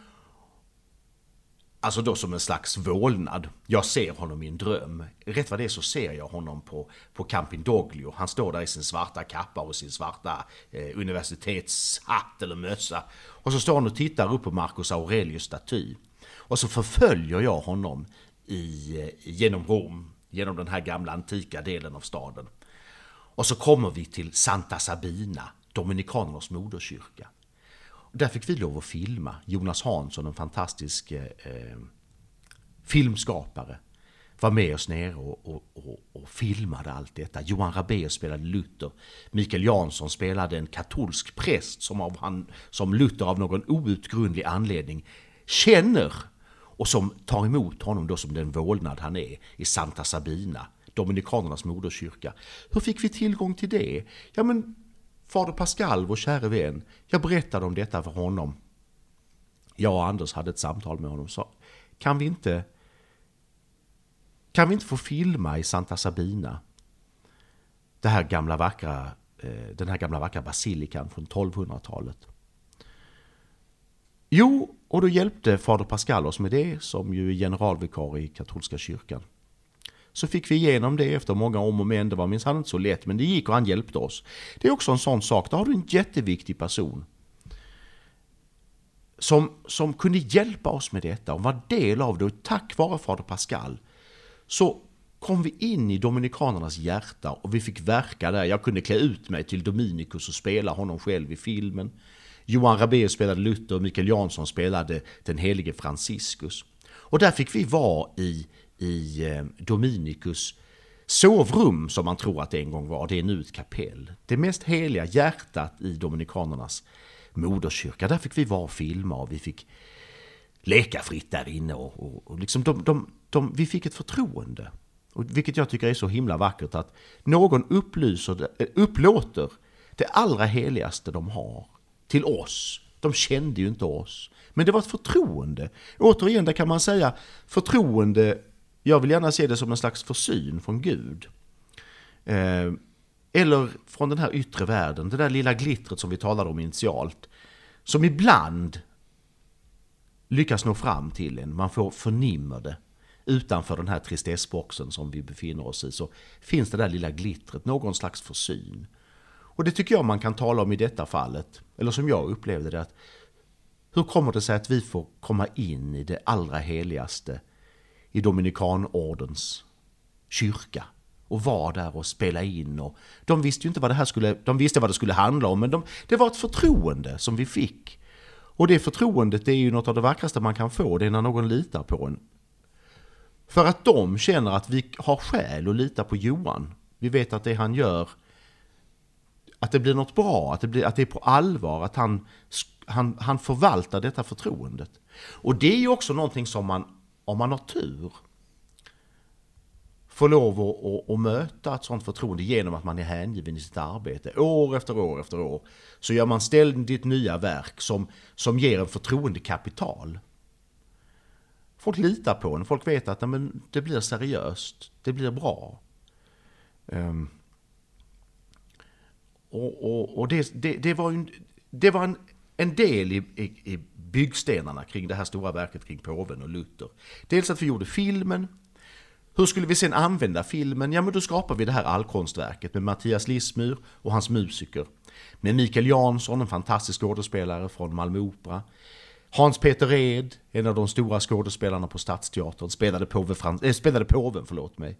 Alltså då som en slags vålnad. Jag ser honom i en dröm. Rätt vad det är så ser jag honom på, på Camping Doglio. Han står där i sin svarta kappa och sin svarta eh, universitetshatt eller mössa. Och så står han och tittar upp på Marcus Aurelius staty. Och så förföljer jag honom i, eh, genom Rom, genom den här gamla antika delen av staden. Och så kommer vi till Santa Sabina, Dominikanernas moderkyrka. Där fick vi lov att filma. Jonas Hansson, en fantastisk eh, eh, filmskapare, var med oss nere och, och, och, och filmade allt detta. Johan Rabaeus spelade Luther. Mikael Jansson spelade en katolsk präst som, av han, som Luther av någon outgrundlig anledning känner och som tar emot honom då som den vålnad han är i Santa Sabina, Dominikanernas moderkyrka. Hur fick vi tillgång till det? Ja men Fader Pascal, vår käre vän, jag berättade om detta för honom. Jag och Anders hade ett samtal med honom och sa, kan vi inte kan vi inte få filma i Santa Sabina? Det här gamla vackra, eh, den här gamla vackra basilikan från 1200-talet. Jo, och då hjälpte fader Pascal oss med det, som ju är generalvikarie i katolska kyrkan. Så fick vi igenom det efter många om och men. Det var minsann inte så lätt, men det gick och han hjälpte oss. Det är också en sån sak, där har du en jätteviktig person. Som, som kunde hjälpa oss med detta och var del av det. Och tack vare fader Pascal så kom vi in i Dominikanernas hjärta och vi fick verka där. Jag kunde klä ut mig till Dominikus och spela honom själv i filmen. Johan Rabaeus spelade Luther och Mikael Jansson spelade den helige Franciscus. Och där fick vi vara i i Dominicus Dominikus sovrum som man tror att det en gång var. Det är nu ett kapell. Det mest heliga hjärtat i Dominikanernas moderkyrka. Där fick vi vara och filma och vi fick leka fritt där inne. Och, och, och liksom de, de, de, vi fick ett förtroende. Och vilket jag tycker är så himla vackert att någon upplyser, eh, upplåter det allra heligaste de har till oss. De kände ju inte oss. Men det var ett förtroende. Återigen, där kan man säga förtroende jag vill gärna se det som en slags försyn från Gud. Eh, eller från den här yttre världen, det där lilla glittret som vi talade om initialt. Som ibland lyckas nå fram till en, man får förnimmer det. Utanför den här tristessboxen som vi befinner oss i så finns det där lilla glittret, någon slags försyn. Och det tycker jag man kan tala om i detta fallet, eller som jag upplevde det. att Hur kommer det sig att vi får komma in i det allra heligaste i Dominikanordens kyrka och var där och spela in. Och de visste ju inte vad det här skulle, de visste vad det skulle handla om, men de, det var ett förtroende som vi fick. Och det förtroendet det är ju något av det vackraste man kan få, det är när någon litar på en. För att de känner att vi har skäl att lita på Johan. Vi vet att det han gör, att det blir något bra, att det, blir, att det är på allvar, att han, han, han förvaltar detta förtroendet. Och det är ju också någonting som man om man har tur, får lov att, att, att, möta ett sånt förtroende genom att man är hängiven i sitt arbete. År efter år efter år så gör man ständigt nya verk som, som ger en förtroendekapital. Folk litar på en, folk vet att men, det blir seriöst, det blir bra. Um, och, och, och det, det, det, var, en, det var en, en del i, i, i byggstenarna kring det här stora verket kring påven och Luther. Dels att vi gjorde filmen. Hur skulle vi sen använda filmen? Ja, men då skapade vi det här allkonstverket med Mattias Lissmyr och hans musiker. Med Mikael Jansson, en fantastisk skådespelare från Malmö Opera. Hans Peter Ed, en av de stora skådespelarna på Stadsteatern, spelade, påve Frans äh, spelade påven. Förlåt mig.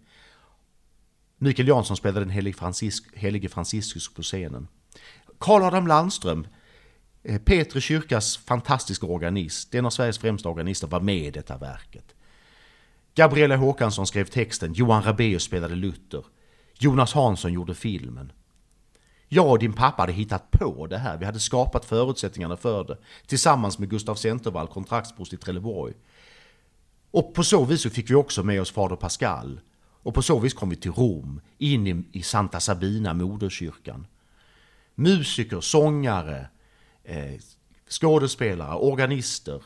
Mikael Jansson spelade den helige, Francis Franciscus på scenen. Karl Adam Landström eh, Petri kyrkas fantastiska organist, en av Sveriges främsta organister, var med i detta verket. Gabriella Håkansson skrev texten, Johan Rabaeus spelade Luther, Jonas Hansson gjorde filmen. Jag och din pappa hade hittat på det här, vi hade skapat förutsättningarna för det, tillsammans med Gustav Centervall, kontraktsprost i Trelleborg. Och på så vis så fick vi också med oss fader Pascal. Och på så vis kom vi till Rom, in i Santa Sabina, moderkyrkan. Musiker, sångare, eh, skådespelare, organister,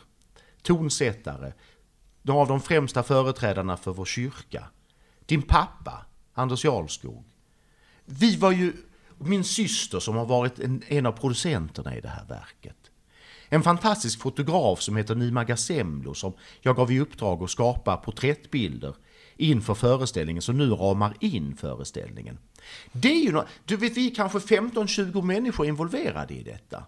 tonsättare, några av de främsta företrädarna för vår kyrka. Din pappa, Anders Jarlskog. Vi var ju, min syster som har varit en, en av producenterna i det här verket. En fantastisk fotograf som heter Nima Gassemlo som jag gav i uppdrag att skapa porträttbilder inför föreställningen som nu ramar in föreställningen. Det är ju no du vet, vi är kanske 15-20 människor involverade i detta.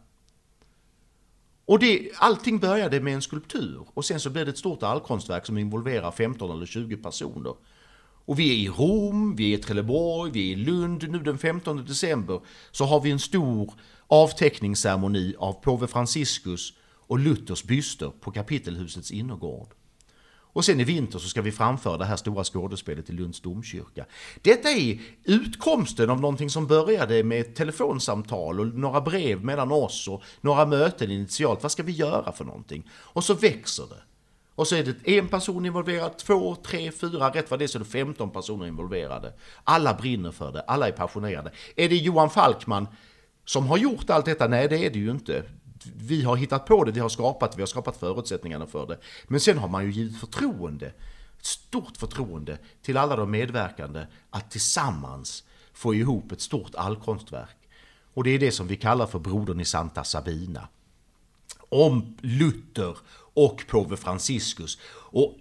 Och det, allting började med en skulptur och sen så blev det ett stort allkonstverk som involverar 15 eller 20 personer. Och vi är i Rom, vi är i Trelleborg, vi är i Lund. Nu den 15 december så har vi en stor avteckningsceremoni av påve Franciscus och Luthers byster på kapitelhusets innergård. Och sen i vinter så ska vi framföra det här stora skådespelet i Lunds domkyrka. Detta är utkomsten av någonting som började med ett telefonsamtal och några brev mellan oss och några möten initialt. Vad ska vi göra för någonting? Och så växer det. Och så är det en person involverad, två, tre, fyra, rätt vad det är så är det 15 personer involverade. Alla brinner för det, alla är passionerade. Är det Johan Falkman som har gjort allt detta? Nej, det är det ju inte vi har hittat på det, vi har skapat vi har skapat förutsättningarna för det. Men sen har man ju givit förtroende, ett stort förtroende till alla de medverkande att tillsammans få ihop ett stort allkonstverk. Och det är det som vi kallar för Brodern i Santa Sabina. Om Luther och påve Franciscus. Och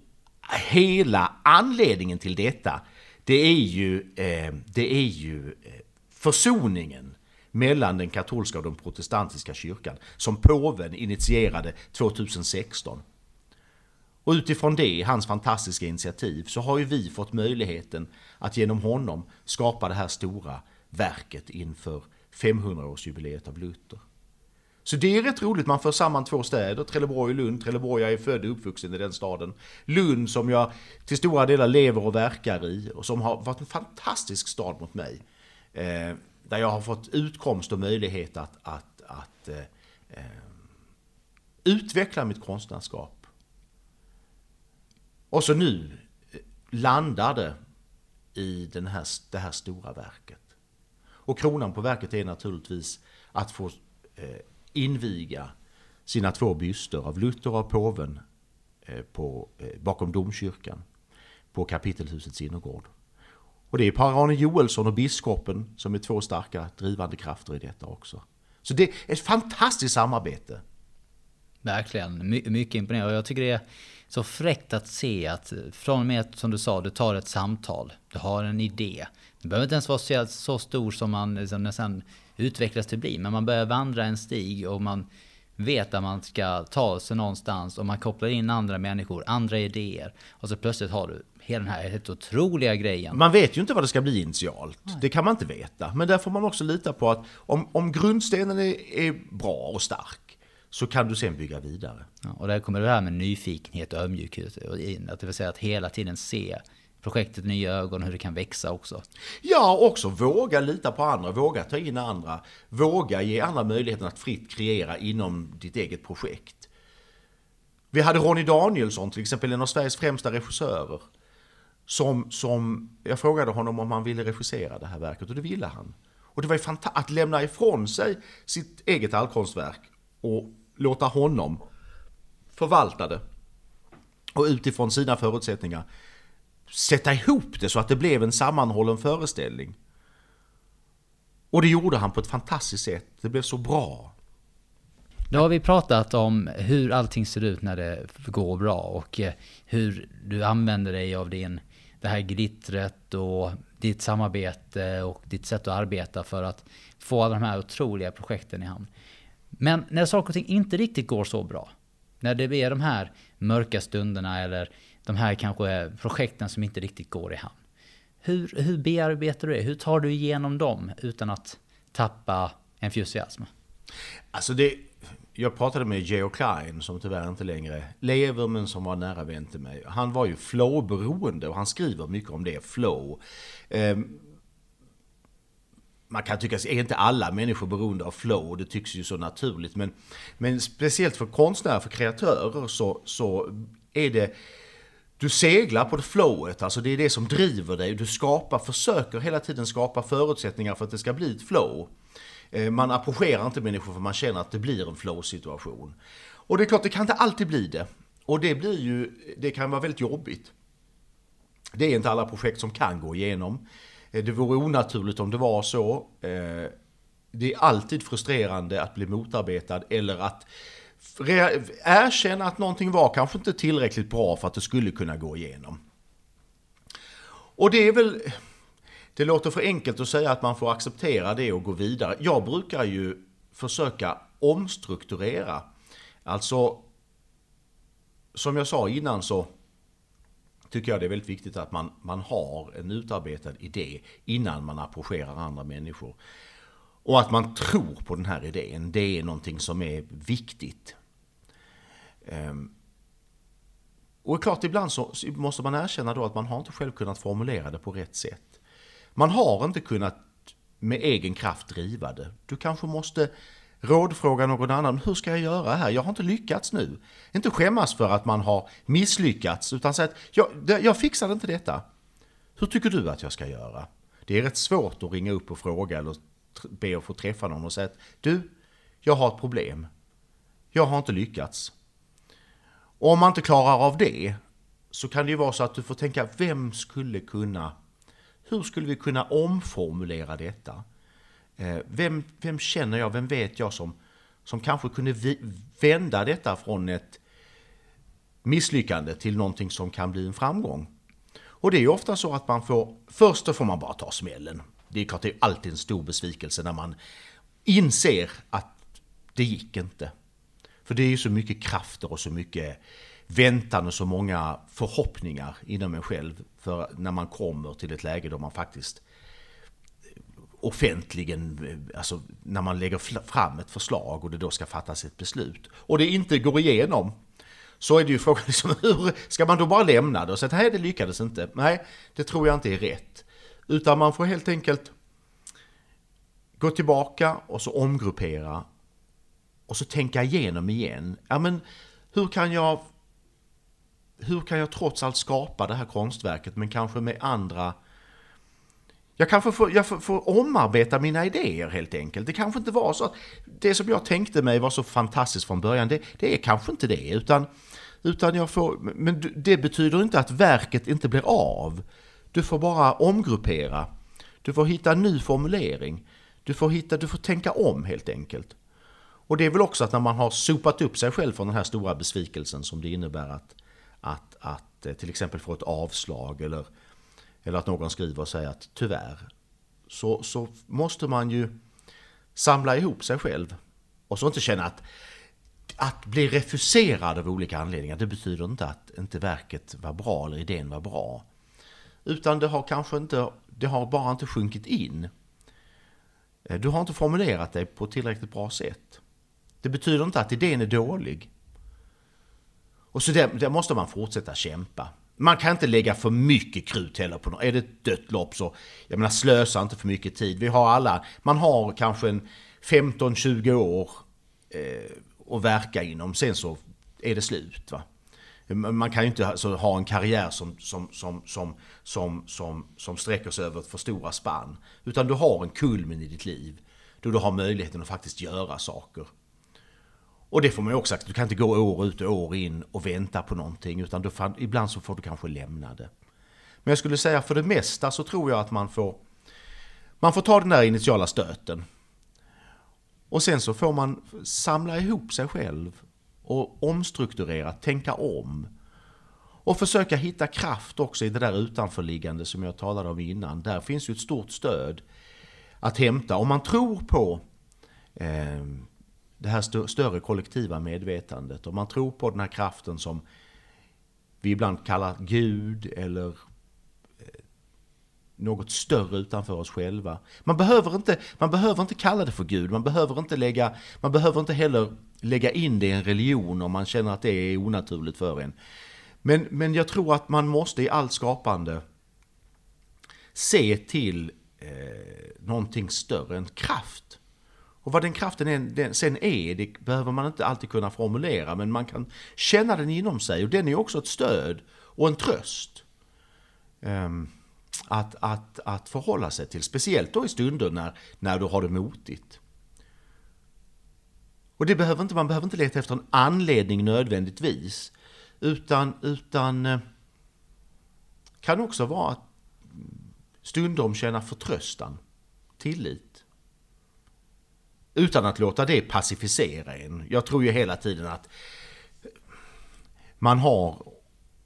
hela anledningen till detta, det är ju, eh, det är ju eh, försoningen mellan den katolska och den protestantiska kyrkan som påven initierade 2016. Och utifrån det, hans fantastiska initiativ, så har ju vi fått möjligheten att genom honom skapa det här stora verket inför 500-årsjubileet av Luther. Så det är rätt roligt, man för samman två städer, Trelleborg och Lund. Trelleborg, jag är född och uppvuxen i den staden. Lund som jag till stora delar lever och verkar i och som har varit en fantastisk stad mot mig. Eh, där jag har fått utkomst och möjlighet att, att, att eh, eh, utveckla mitt konstnärskap. Och så nu eh, landar det i den här, det här stora verket. Och kronan på verket är naturligtvis att få eh, inviga sina två byster av Luther och påven eh, på, eh, bakom domkyrkan på kapitelhusets innergård. Och det är Per-Arne Joelsson och biskopen som är två starka drivande krafter i detta också. Så det är ett fantastiskt samarbete. Verkligen, My mycket imponerande. Jag tycker det är så fräckt att se att från och med att, som du sa, du tar ett samtal, du har en idé. Det behöver inte ens vara så, så stor som man liksom nästan utvecklas till bli, men man börjar vandra en stig och man vet att man ska ta sig någonstans och man kopplar in andra människor, andra idéer. Och så plötsligt har du hela den här helt otroliga grejen. Man vet ju inte vad det ska bli initialt. Nej. Det kan man inte veta. Men där får man också lita på att om, om grundstenen är, är bra och stark så kan du sen bygga vidare. Ja, och där kommer det här med nyfikenhet och ödmjukhet in. Att det vill säga att hela tiden se projektet i nya ögon, hur det kan växa också. Ja, också våga lita på andra, våga ta in andra, våga ge andra möjligheten att fritt kreera inom ditt eget projekt. Vi hade Ronny Danielsson till exempel, en av Sveriges främsta regissörer. Som, som, jag frågade honom om han ville regissera det här verket och det ville han. Och det var ju fantastiskt att lämna ifrån sig sitt eget allkonstverk och låta honom förvalta det. Och utifrån sina förutsättningar sätta ihop det så att det blev en sammanhållen föreställning. Och det gjorde han på ett fantastiskt sätt. Det blev så bra. Nu har vi pratat om hur allting ser ut när det går bra och eh, hur du använder dig av din, det här glittret och ditt samarbete och ditt sätt att arbeta för att få alla de här otroliga projekten i hamn. Men när saker och ting inte riktigt går så bra, när det blir de här mörka stunderna eller de här kanske projekten som inte riktigt går i hamn. Hur, hur bearbetar du det? Hur tar du igenom dem utan att tappa entusiasm? Alltså det, jag pratade med Geo Klein som tyvärr inte längre lever men som var nära vän till mig. Han var ju flow-beroende och han skriver mycket om det, flow. Um, man kan tycka, är inte alla människor beroende av flow? Det tycks ju så naturligt. Men, men speciellt för konstnärer, för kreatörer så, så är det du seglar på det flowet, alltså det är det som driver dig. Du skapar, försöker hela tiden skapa förutsättningar för att det ska bli ett flow. Eh, man approcherar inte människor för man känner att det blir en flow-situation. Och det är klart, det kan inte alltid bli det. Och det blir ju, det kan vara väldigt jobbigt. Det är inte alla projekt som kan gå igenom. Eh, det vore onaturligt om det var så. Eh, det är alltid frustrerande att bli motarbetad eller att erkänna att någonting var kanske inte tillräckligt bra för att det skulle kunna gå igenom. Och det är väl... Det låter för enkelt att säga att man får acceptera det och gå vidare. Jag brukar ju försöka omstrukturera. Alltså, som jag sa innan så tycker jag det är väldigt viktigt att man, man har en utarbetad idé innan man approcherar andra människor. Och att man tror på den här idén, det är någonting som är viktigt. Um, och klart, ibland så måste man erkänna då att man har inte själv kunnat formulera det på rätt sätt. Man har inte kunnat med egen kraft driva det. Du kanske måste rådfråga någon annan. Hur ska jag göra här? Jag har inte lyckats nu. Inte skämmas för att man har misslyckats utan säga att jag, jag fixade inte detta. Hur tycker du att jag ska göra? Det är rätt svårt att ringa upp och fråga eller be att få träffa någon och säga att du, jag har ett problem. Jag har inte lyckats. Och om man inte klarar av det så kan det ju vara så att du får tänka, vem skulle kunna, hur skulle vi kunna omformulera detta? Eh, vem, vem känner jag, vem vet jag som, som kanske kunde vända detta från ett misslyckande till någonting som kan bli en framgång? Och det är ju ofta så att man får, först då får man bara ta smällen. Det är klart, det är alltid en stor besvikelse när man inser att det gick inte. För det är ju så mycket krafter och så mycket väntan och så många förhoppningar inom en själv. För när man kommer till ett läge då man faktiskt eh, offentligen, eh, alltså när man lägger fram ett förslag och det då ska fattas ett beslut och det inte går igenom så är det ju frågan [LAUGHS] liksom, hur ska man då bara lämna det och säga att nej det lyckades inte. Nej, det tror jag inte är rätt. Utan man får helt enkelt gå tillbaka och så omgruppera och så tänka igenom igen. Ja men hur kan jag hur kan jag trots allt skapa det här konstverket men kanske med andra jag kanske får, jag får, får, omarbeta mina idéer helt enkelt. Det kanske inte var så att det som jag tänkte mig var så fantastiskt från början, det, det är kanske inte det. Utan, utan jag får, men det betyder inte att verket inte blir av. Du får bara omgruppera. Du får hitta en ny formulering. Du får, hitta, du får tänka om helt enkelt. Och det är väl också att när man har sopat upp sig själv från den här stora besvikelsen som det innebär att, att, att eh, till exempel få ett avslag eller eller att någon skriver och säger att tyvärr, så, så måste man ju samla ihop sig själv. Och så inte känna att att bli refuserad av olika anledningar, det betyder inte att inte verket var bra eller idén var bra. Utan det har kanske inte, det har bara inte sjunkit in. Eh, du har inte formulerat dig på tillräckligt bra sätt. Det betyder inte att idén är dålig. Och så där, där måste man fortsätta kämpa man kan inte lägga för mycket krut heller på något. Är det ett dött lopp så, jag menar slösa inte för mycket tid. Vi har alla, man har kanske en 15-20 år eh, att verka inom, sen så är det slut. Va? Man kan ju inte alltså, ha en karriär som, som, som, som, som, som, som sträcker sig över för stora spann. Utan du har en kulmen i ditt liv, då du har möjligheten att faktiskt göra saker. Och det får man ju också sagt, du kan inte gå år ut och år in och vänta på någonting utan du, ibland så får du kanske lämna det. Men jag skulle säga för det mesta så tror jag att man får, man får ta den där initiala stöten. Och sen så får man samla ihop sig själv och omstrukturera, tänka om. Och försöka hitta kraft också i det där utanförliggande som jag talade om innan. Där finns ju ett stort stöd att hämta. Om man tror på eh, det här större kollektiva medvetandet. Om man tror på den här kraften som vi ibland kallar Gud eller eh, något större utanför oss själva. Man behöver, inte, man behöver inte kalla det för Gud, man behöver inte, lägga, man behöver inte heller lägga in det i en religion om man känner att det är onaturligt för en. Men, men jag tror att man måste i allt skapande se till eh, någonting större, en kraft och vad den kraften är, den, sen är, det behöver man inte alltid kunna formulera, men man kan känna den inom sig. Och den är också ett stöd och en tröst. Um, att, att, att förhålla sig till, speciellt då i stunder när, när du har det motigt. Och det behöver inte, man behöver inte leta efter en anledning nödvändigtvis, utan, utan eh, kan också vara att stundom känna förtröstan, tillit utan att låta det pacificera en. Jag tror ju hela tiden att man har,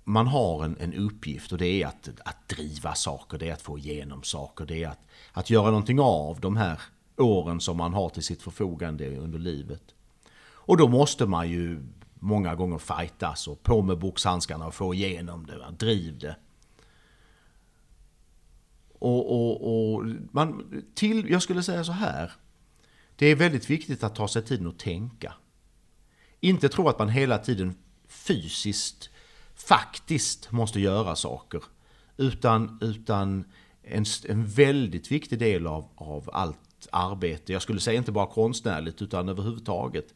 man har en, en uppgift och det är att, att driva saker, det är att få igenom saker, det är att, att göra någonting av de här åren som man har till sitt förfogande under livet. Och då måste man ju många gånger fightas och på med boxhandskarna och få igenom det, va? driv det. Och, och, och man, till, jag skulle säga så här. Det är väldigt viktigt att ta sig tiden att tänka. Inte tro att man hela tiden fysiskt, faktiskt måste göra saker. Utan, utan en, en väldigt viktig del av, av allt arbete, jag skulle säga inte bara konstnärligt utan överhuvudtaget,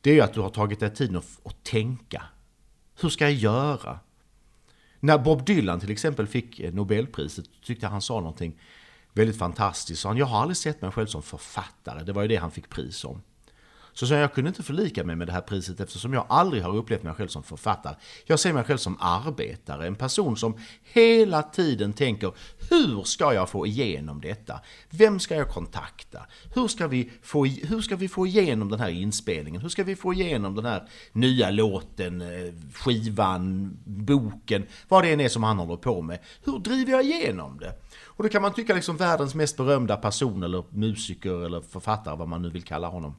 det är att du har tagit dig tiden att, att tänka. Hur ska jag göra? När Bob Dylan till exempel fick eh, Nobelpriset tyckte jag han sa någonting väldigt fantastiskt. Han, jag har aldrig sett mig själv som författare, det var ju det han fick pris om. Så sa jag, jag kunde inte förlika mig med det här priset eftersom jag aldrig har upplevt mig själv som författare. Jag ser mig själv som arbetare, en person som hela tiden tänker hur ska jag få igenom detta? Vem ska jag kontakta? Hur ska vi få, hur ska vi få igenom den här inspelningen? Hur ska vi få igenom den här nya låten, eh, skivan, boken, vad det än är som han håller på med? Hur driver jag igenom det? Och då kan man tycka liksom världens mest berömda person eller musiker eller författare, vad man nu vill kalla honom.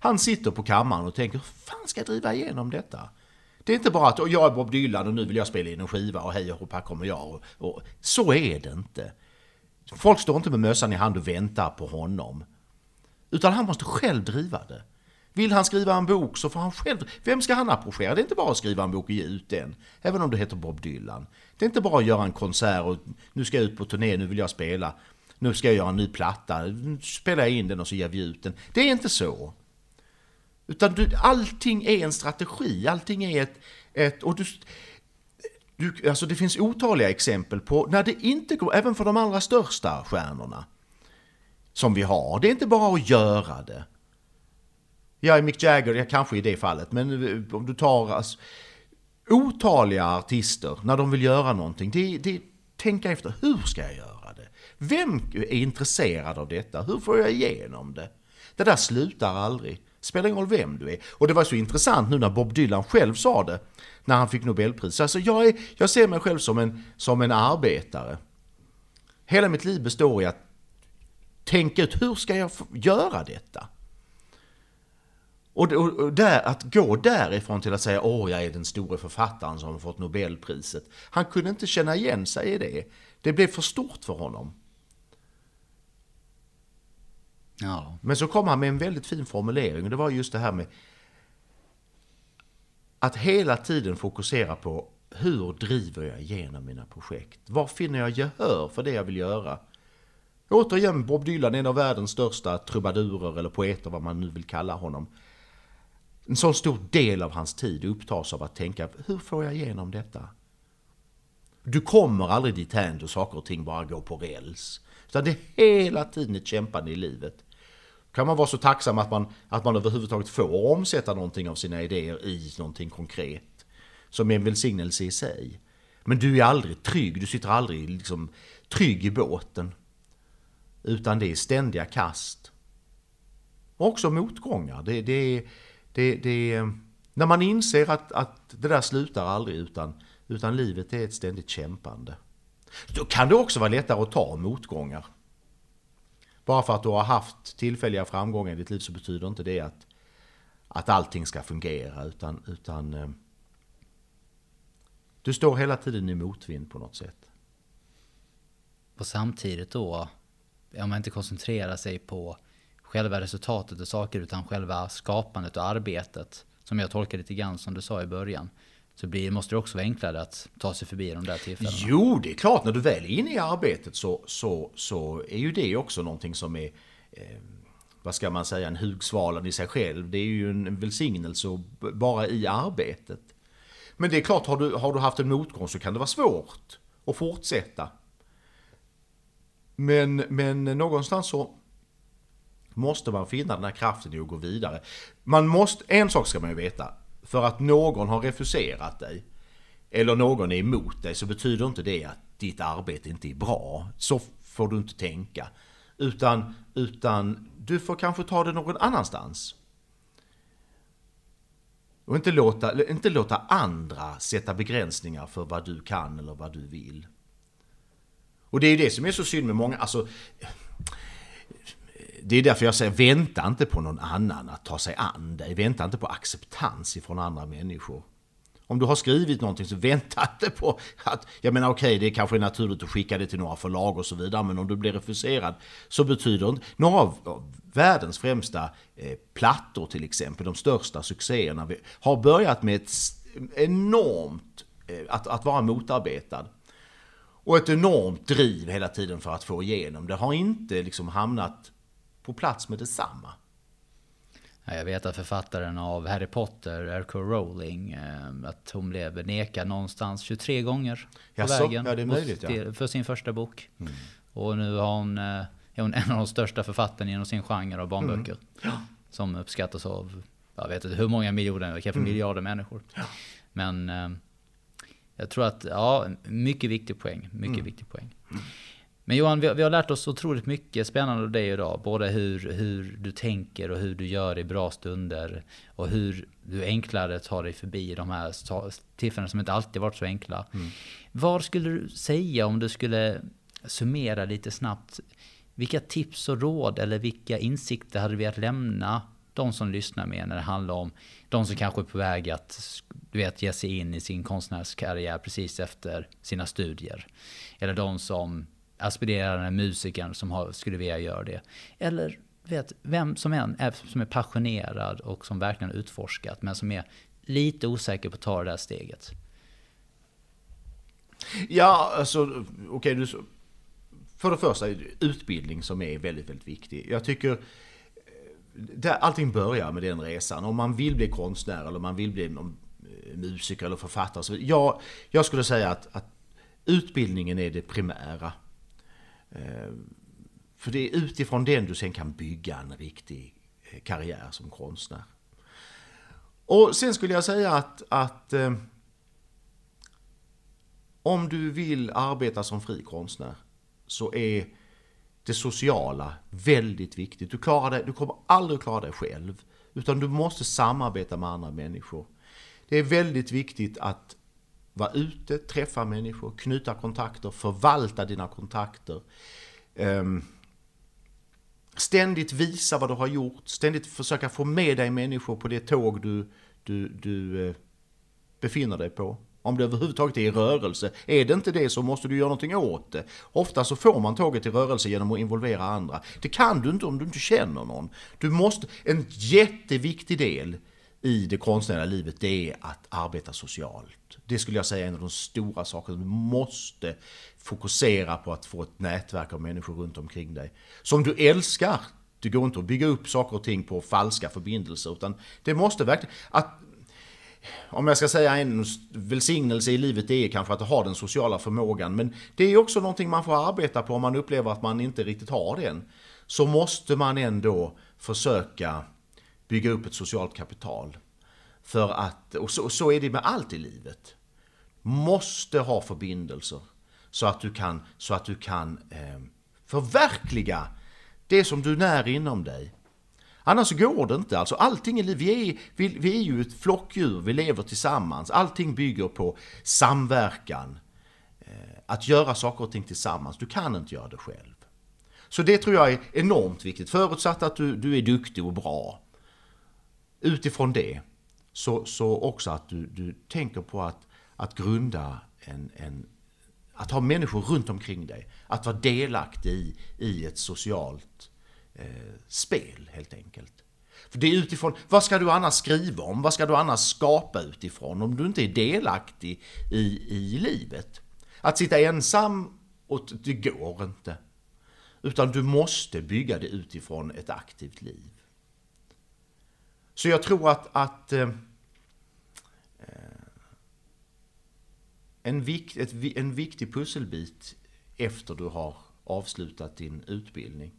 Han sitter på kammaren och tänker, hur fan ska jag driva igenom detta? Det är inte bara att jag är Bob Dylan och nu vill jag spela in en skiva och hej och här kommer jag. Och, och, så är det inte. Folk står inte med mössan i hand och väntar på honom. Utan han måste själv driva det. Vill han skriva en bok så får han själv... Vem ska han approchera? Det är inte bara att skriva en bok och ge ut den. Även om det heter Bob Dylan. Det är inte bara att göra en konsert och nu ska jag ut på turné, nu vill jag spela. Nu ska jag göra en ny platta, nu spelar jag in den och så ger vi ut den. Det är inte så. Utan du, allting är en strategi, allting är ett... ett och du, du, alltså det finns otaliga exempel på när det inte går, även för de allra största stjärnorna som vi har. Det är inte bara att göra det. Jag är Mick Jagger, jag kanske i det fallet, men eh, om du tar alltså, otaliga artister när de vill göra någonting, det, det tänka efter, hur ska jag göra det? Vem är intresserad av detta? Hur får jag igenom det? Det där slutar aldrig. Spelar ingen roll vem du är. Och det var så intressant nu när Bob Dylan själv sa det, när han fick Nobelpris. Alltså jag, är, jag ser mig själv som en, som en arbetare. Hela mitt liv består i att tänka ut, hur ska jag göra detta? Och, och, och, där, att gå därifrån till att säga åh, jag är den store författaren som har fått Nobelpriset. Han kunde inte känna igen sig i det. Det blev för stort för honom. Ja. Men så kom han med en väldigt fin formulering och det var just det här med att hela tiden fokusera på hur driver jag igenom mina projekt? Var finner jag gehör för det jag vill göra? Återigen Bob Dylan, en av världens största trubadurer eller poeter, vad man nu vill kalla honom. En sån stor del av hans tid upptas av att tänka, hur får jag igenom detta? Du kommer aldrig dithän då saker och ting bara går på räls. Utan det är hela tiden ett kämpande i livet kan man vara så tacksam att man, att man överhuvudtaget får omsätta någonting av sina idéer i någonting konkret. Som är en välsignelse i sig. Men du är aldrig trygg, du sitter aldrig liksom trygg i båten. Utan det är ständiga kast. Och också motgångar. Det, det, det, det, när man inser att, att det där slutar aldrig utan, utan livet är ett ständigt kämpande. Då kan det också vara lättare att ta motgångar. Bara för att du har haft tillfälliga framgångar i ditt liv så betyder inte det att, att allting ska fungera. Utan, utan eh, du står hela tiden i motvind på något sätt. Och samtidigt då, om man inte koncentrerar sig på själva resultatet och saker utan själva skapandet och arbetet. Som jag tolkar lite grann som du sa i början så blir, måste det också vara enklare att ta sig förbi de där tillfällena. Jo, det är klart. När du väl är inne i arbetet så, så, så är ju det också någonting som är, eh, vad ska man säga, en hugsvalan i sig själv. Det är ju en välsignelse bara i arbetet. Men det är klart, har du, har du haft en motgång så kan det vara svårt att fortsätta. Men, men någonstans så måste man finna den här kraften i att gå vidare. Man måste, en sak ska man ju veta, för att någon har refuserat dig eller någon är emot dig så betyder inte det att ditt arbete inte är bra. Så får du inte tänka. Utan, utan du får kanske ta det någon annanstans. Och inte låta, inte låta andra sätta begränsningar för vad du kan eller vad du vill. Och det är ju det som är så synd med många, alltså det är därför jag säger vänta inte på någon annan att ta sig an dig. Vänta inte på acceptans ifrån andra människor. Om du har skrivit någonting så vänta inte på att, jag menar okej okay, det kanske är naturligt att skicka det till några förlag och så vidare men om du blir refuserad så betyder inte, några av världens främsta eh, plattor till exempel, de största succéerna, har börjat med ett enormt, eh, att, att vara motarbetad. Och ett enormt driv hela tiden för att få igenom. Det har inte liksom hamnat på plats med detsamma. Jag vet att författaren av Harry Potter, R.K. Rowling, eh, att hon blev nekad någonstans 23 gånger på Jaså? vägen ja, möjligt, ja. för sin första bok. Mm. Och nu har hon, eh, är hon en av de största författarna inom sin genre av barnböcker. Mm. Som uppskattas av, jag vet inte hur många miljoner, kanske mm. miljarder människor. Ja. Men eh, jag tror att, ja, mycket viktig poäng. Mycket mm. viktig poäng. Men Johan, vi, vi, har lärt oss otroligt mycket spännande av dig idag. Både hur, hur du tänker och hur du gör i bra stunder. Och hur du enklare tar dig förbi de här tillfällena som inte alltid varit så enkla. Mm. Vad skulle du säga om du skulle summera lite snabbt? Vilka tips och råd eller vilka insikter hade vi att lämna de som lyssnar med när det handlar om de som kanske är på väg att du vet, ge sig in i sin konstnärskarriär precis efter sina studier. Eller de som aspirerande musikern som har, skulle vilja göra det. Eller vet, vem som än är, som är passionerad och som verkligen utforskat men som är lite osäker på att ta det där steget. Ja, alltså okej, okay, för det första utbildning som är väldigt, väldigt viktig. Jag tycker eh, där allting börjar med den resan. Om man vill bli konstnär eller om man vill bli eh, musiker eller författare. Så jag, jag skulle säga att, att utbildningen är det primära. Eh, för det är utifrån den du sen kan bygga en riktig eh, karriär som konstnär. Och sen skulle jag säga att, att eh, om du vill arbeta som fri konstnär så är det sociala väldigt viktigt. Du, klarar det, du kommer aldrig klara dig själv, utan du måste samarbeta med andra människor. Det är väldigt viktigt att vara ute, träffa människor, knyta kontakter, förvalta dina kontakter. Ehm, ständigt visa vad du har gjort, ständigt försöka få med dig människor på det tåg du, du, du eh, befinner dig på. Om det överhuvudtaget är i rörelse. Är det inte det så måste du göra någonting åt det. Ofta så får man tåget i rörelse genom att involvera andra. Det kan du inte om du inte känner någon. Du måste, en jätteviktig del i det konstnärliga livet det är att arbeta socialt. Det skulle jag säga är en av de stora sakerna. Du måste fokusera på att få ett nätverk av människor runt omkring dig. Som du älskar. Det går inte att bygga upp saker och ting på falska förbindelser utan det måste verkligen... Att, om jag ska säga en välsignelse i livet det är kanske att ha den sociala förmågan men det är också någonting man får arbeta på om man upplever att man inte riktigt har den. Så måste man ändå försöka bygga upp ett socialt kapital. För att, och så, och så är det med allt i livet. Måste ha förbindelser så att du kan, så att du kan eh, förverkliga det som du när inom dig. Annars går det inte. Alltså allting i livet, vi är, vi, vi är ju ett flockdjur, vi lever tillsammans. Allting bygger på samverkan. Eh, att göra saker och ting tillsammans. Du kan inte göra det själv. Så det tror jag är enormt viktigt, förutsatt att du, du är duktig och bra utifrån det så, så också att du, du tänker på att, att grunda en, en att ha människor runt omkring dig. Att vara delaktig i, i ett socialt eh, spel helt enkelt. För det är utifrån, vad ska du annars skriva om? Vad ska du annars skapa utifrån om du inte är delaktig i, i livet? Att sitta ensam, och det går inte. Utan du måste bygga det utifrån ett aktivt liv. Så jag tror att, att eh, eh, en, vikt, ett, en viktig pusselbit efter du har avslutat din utbildning,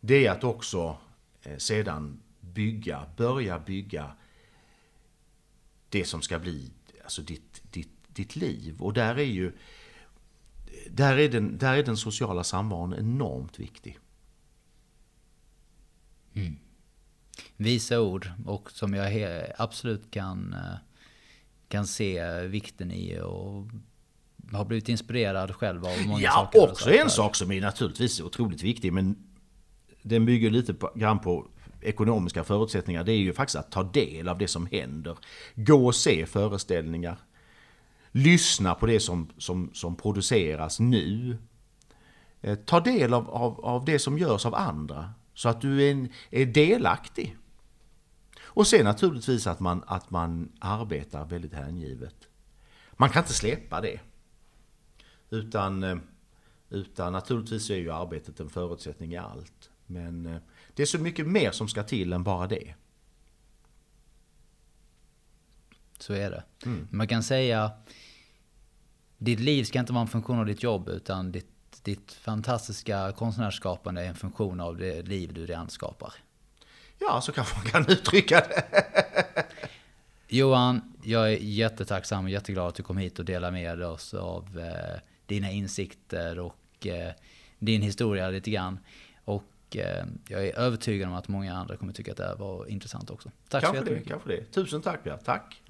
det är att också eh, sedan bygga, börja bygga det som ska bli alltså ditt, ditt, ditt liv. Och där är ju där, är den, där är den sociala samvaron enormt viktig. Mm. Visa ord och som jag absolut kan, eh, kan se vikten i och har blivit inspirerad själv av många Ja, saker. och också så en sak som är naturligtvis otroligt viktig, men den bygger lite på, grann på ekonomiska förutsättningar. Det är ju faktiskt att ta del av det som händer. Gå och se föreställningar. Lyssna på det som, som, som produceras nu. Eh, Ta del av, av, av det som görs av andra. Så att du är, en, är delaktig. Och sen naturligtvis att man, att man arbetar väldigt hängivet. Man kan inte släppa det. Utan, eh, utan naturligtvis är ju arbetet en förutsättning i allt. Men eh, det är så mycket mer som ska till än bara det. Så är det. Mm. Man kan säga ditt liv ska inte vara en funktion av ditt jobb utan ditt, ditt fantastiska konstnärsskapande är en funktion av det liv du redan skapar. Ja, så kanske man kan uttrycka det. Johan, jag är jättetacksam och jätteglad att du kom hit och delade med oss av eh, dina insikter och eh, din historia lite grann. Och eh, jag är övertygad om att många andra kommer tycka att det här var intressant också. Tack kanske så jättemycket. Det, kanske det. Tusen tack, ja. Tack.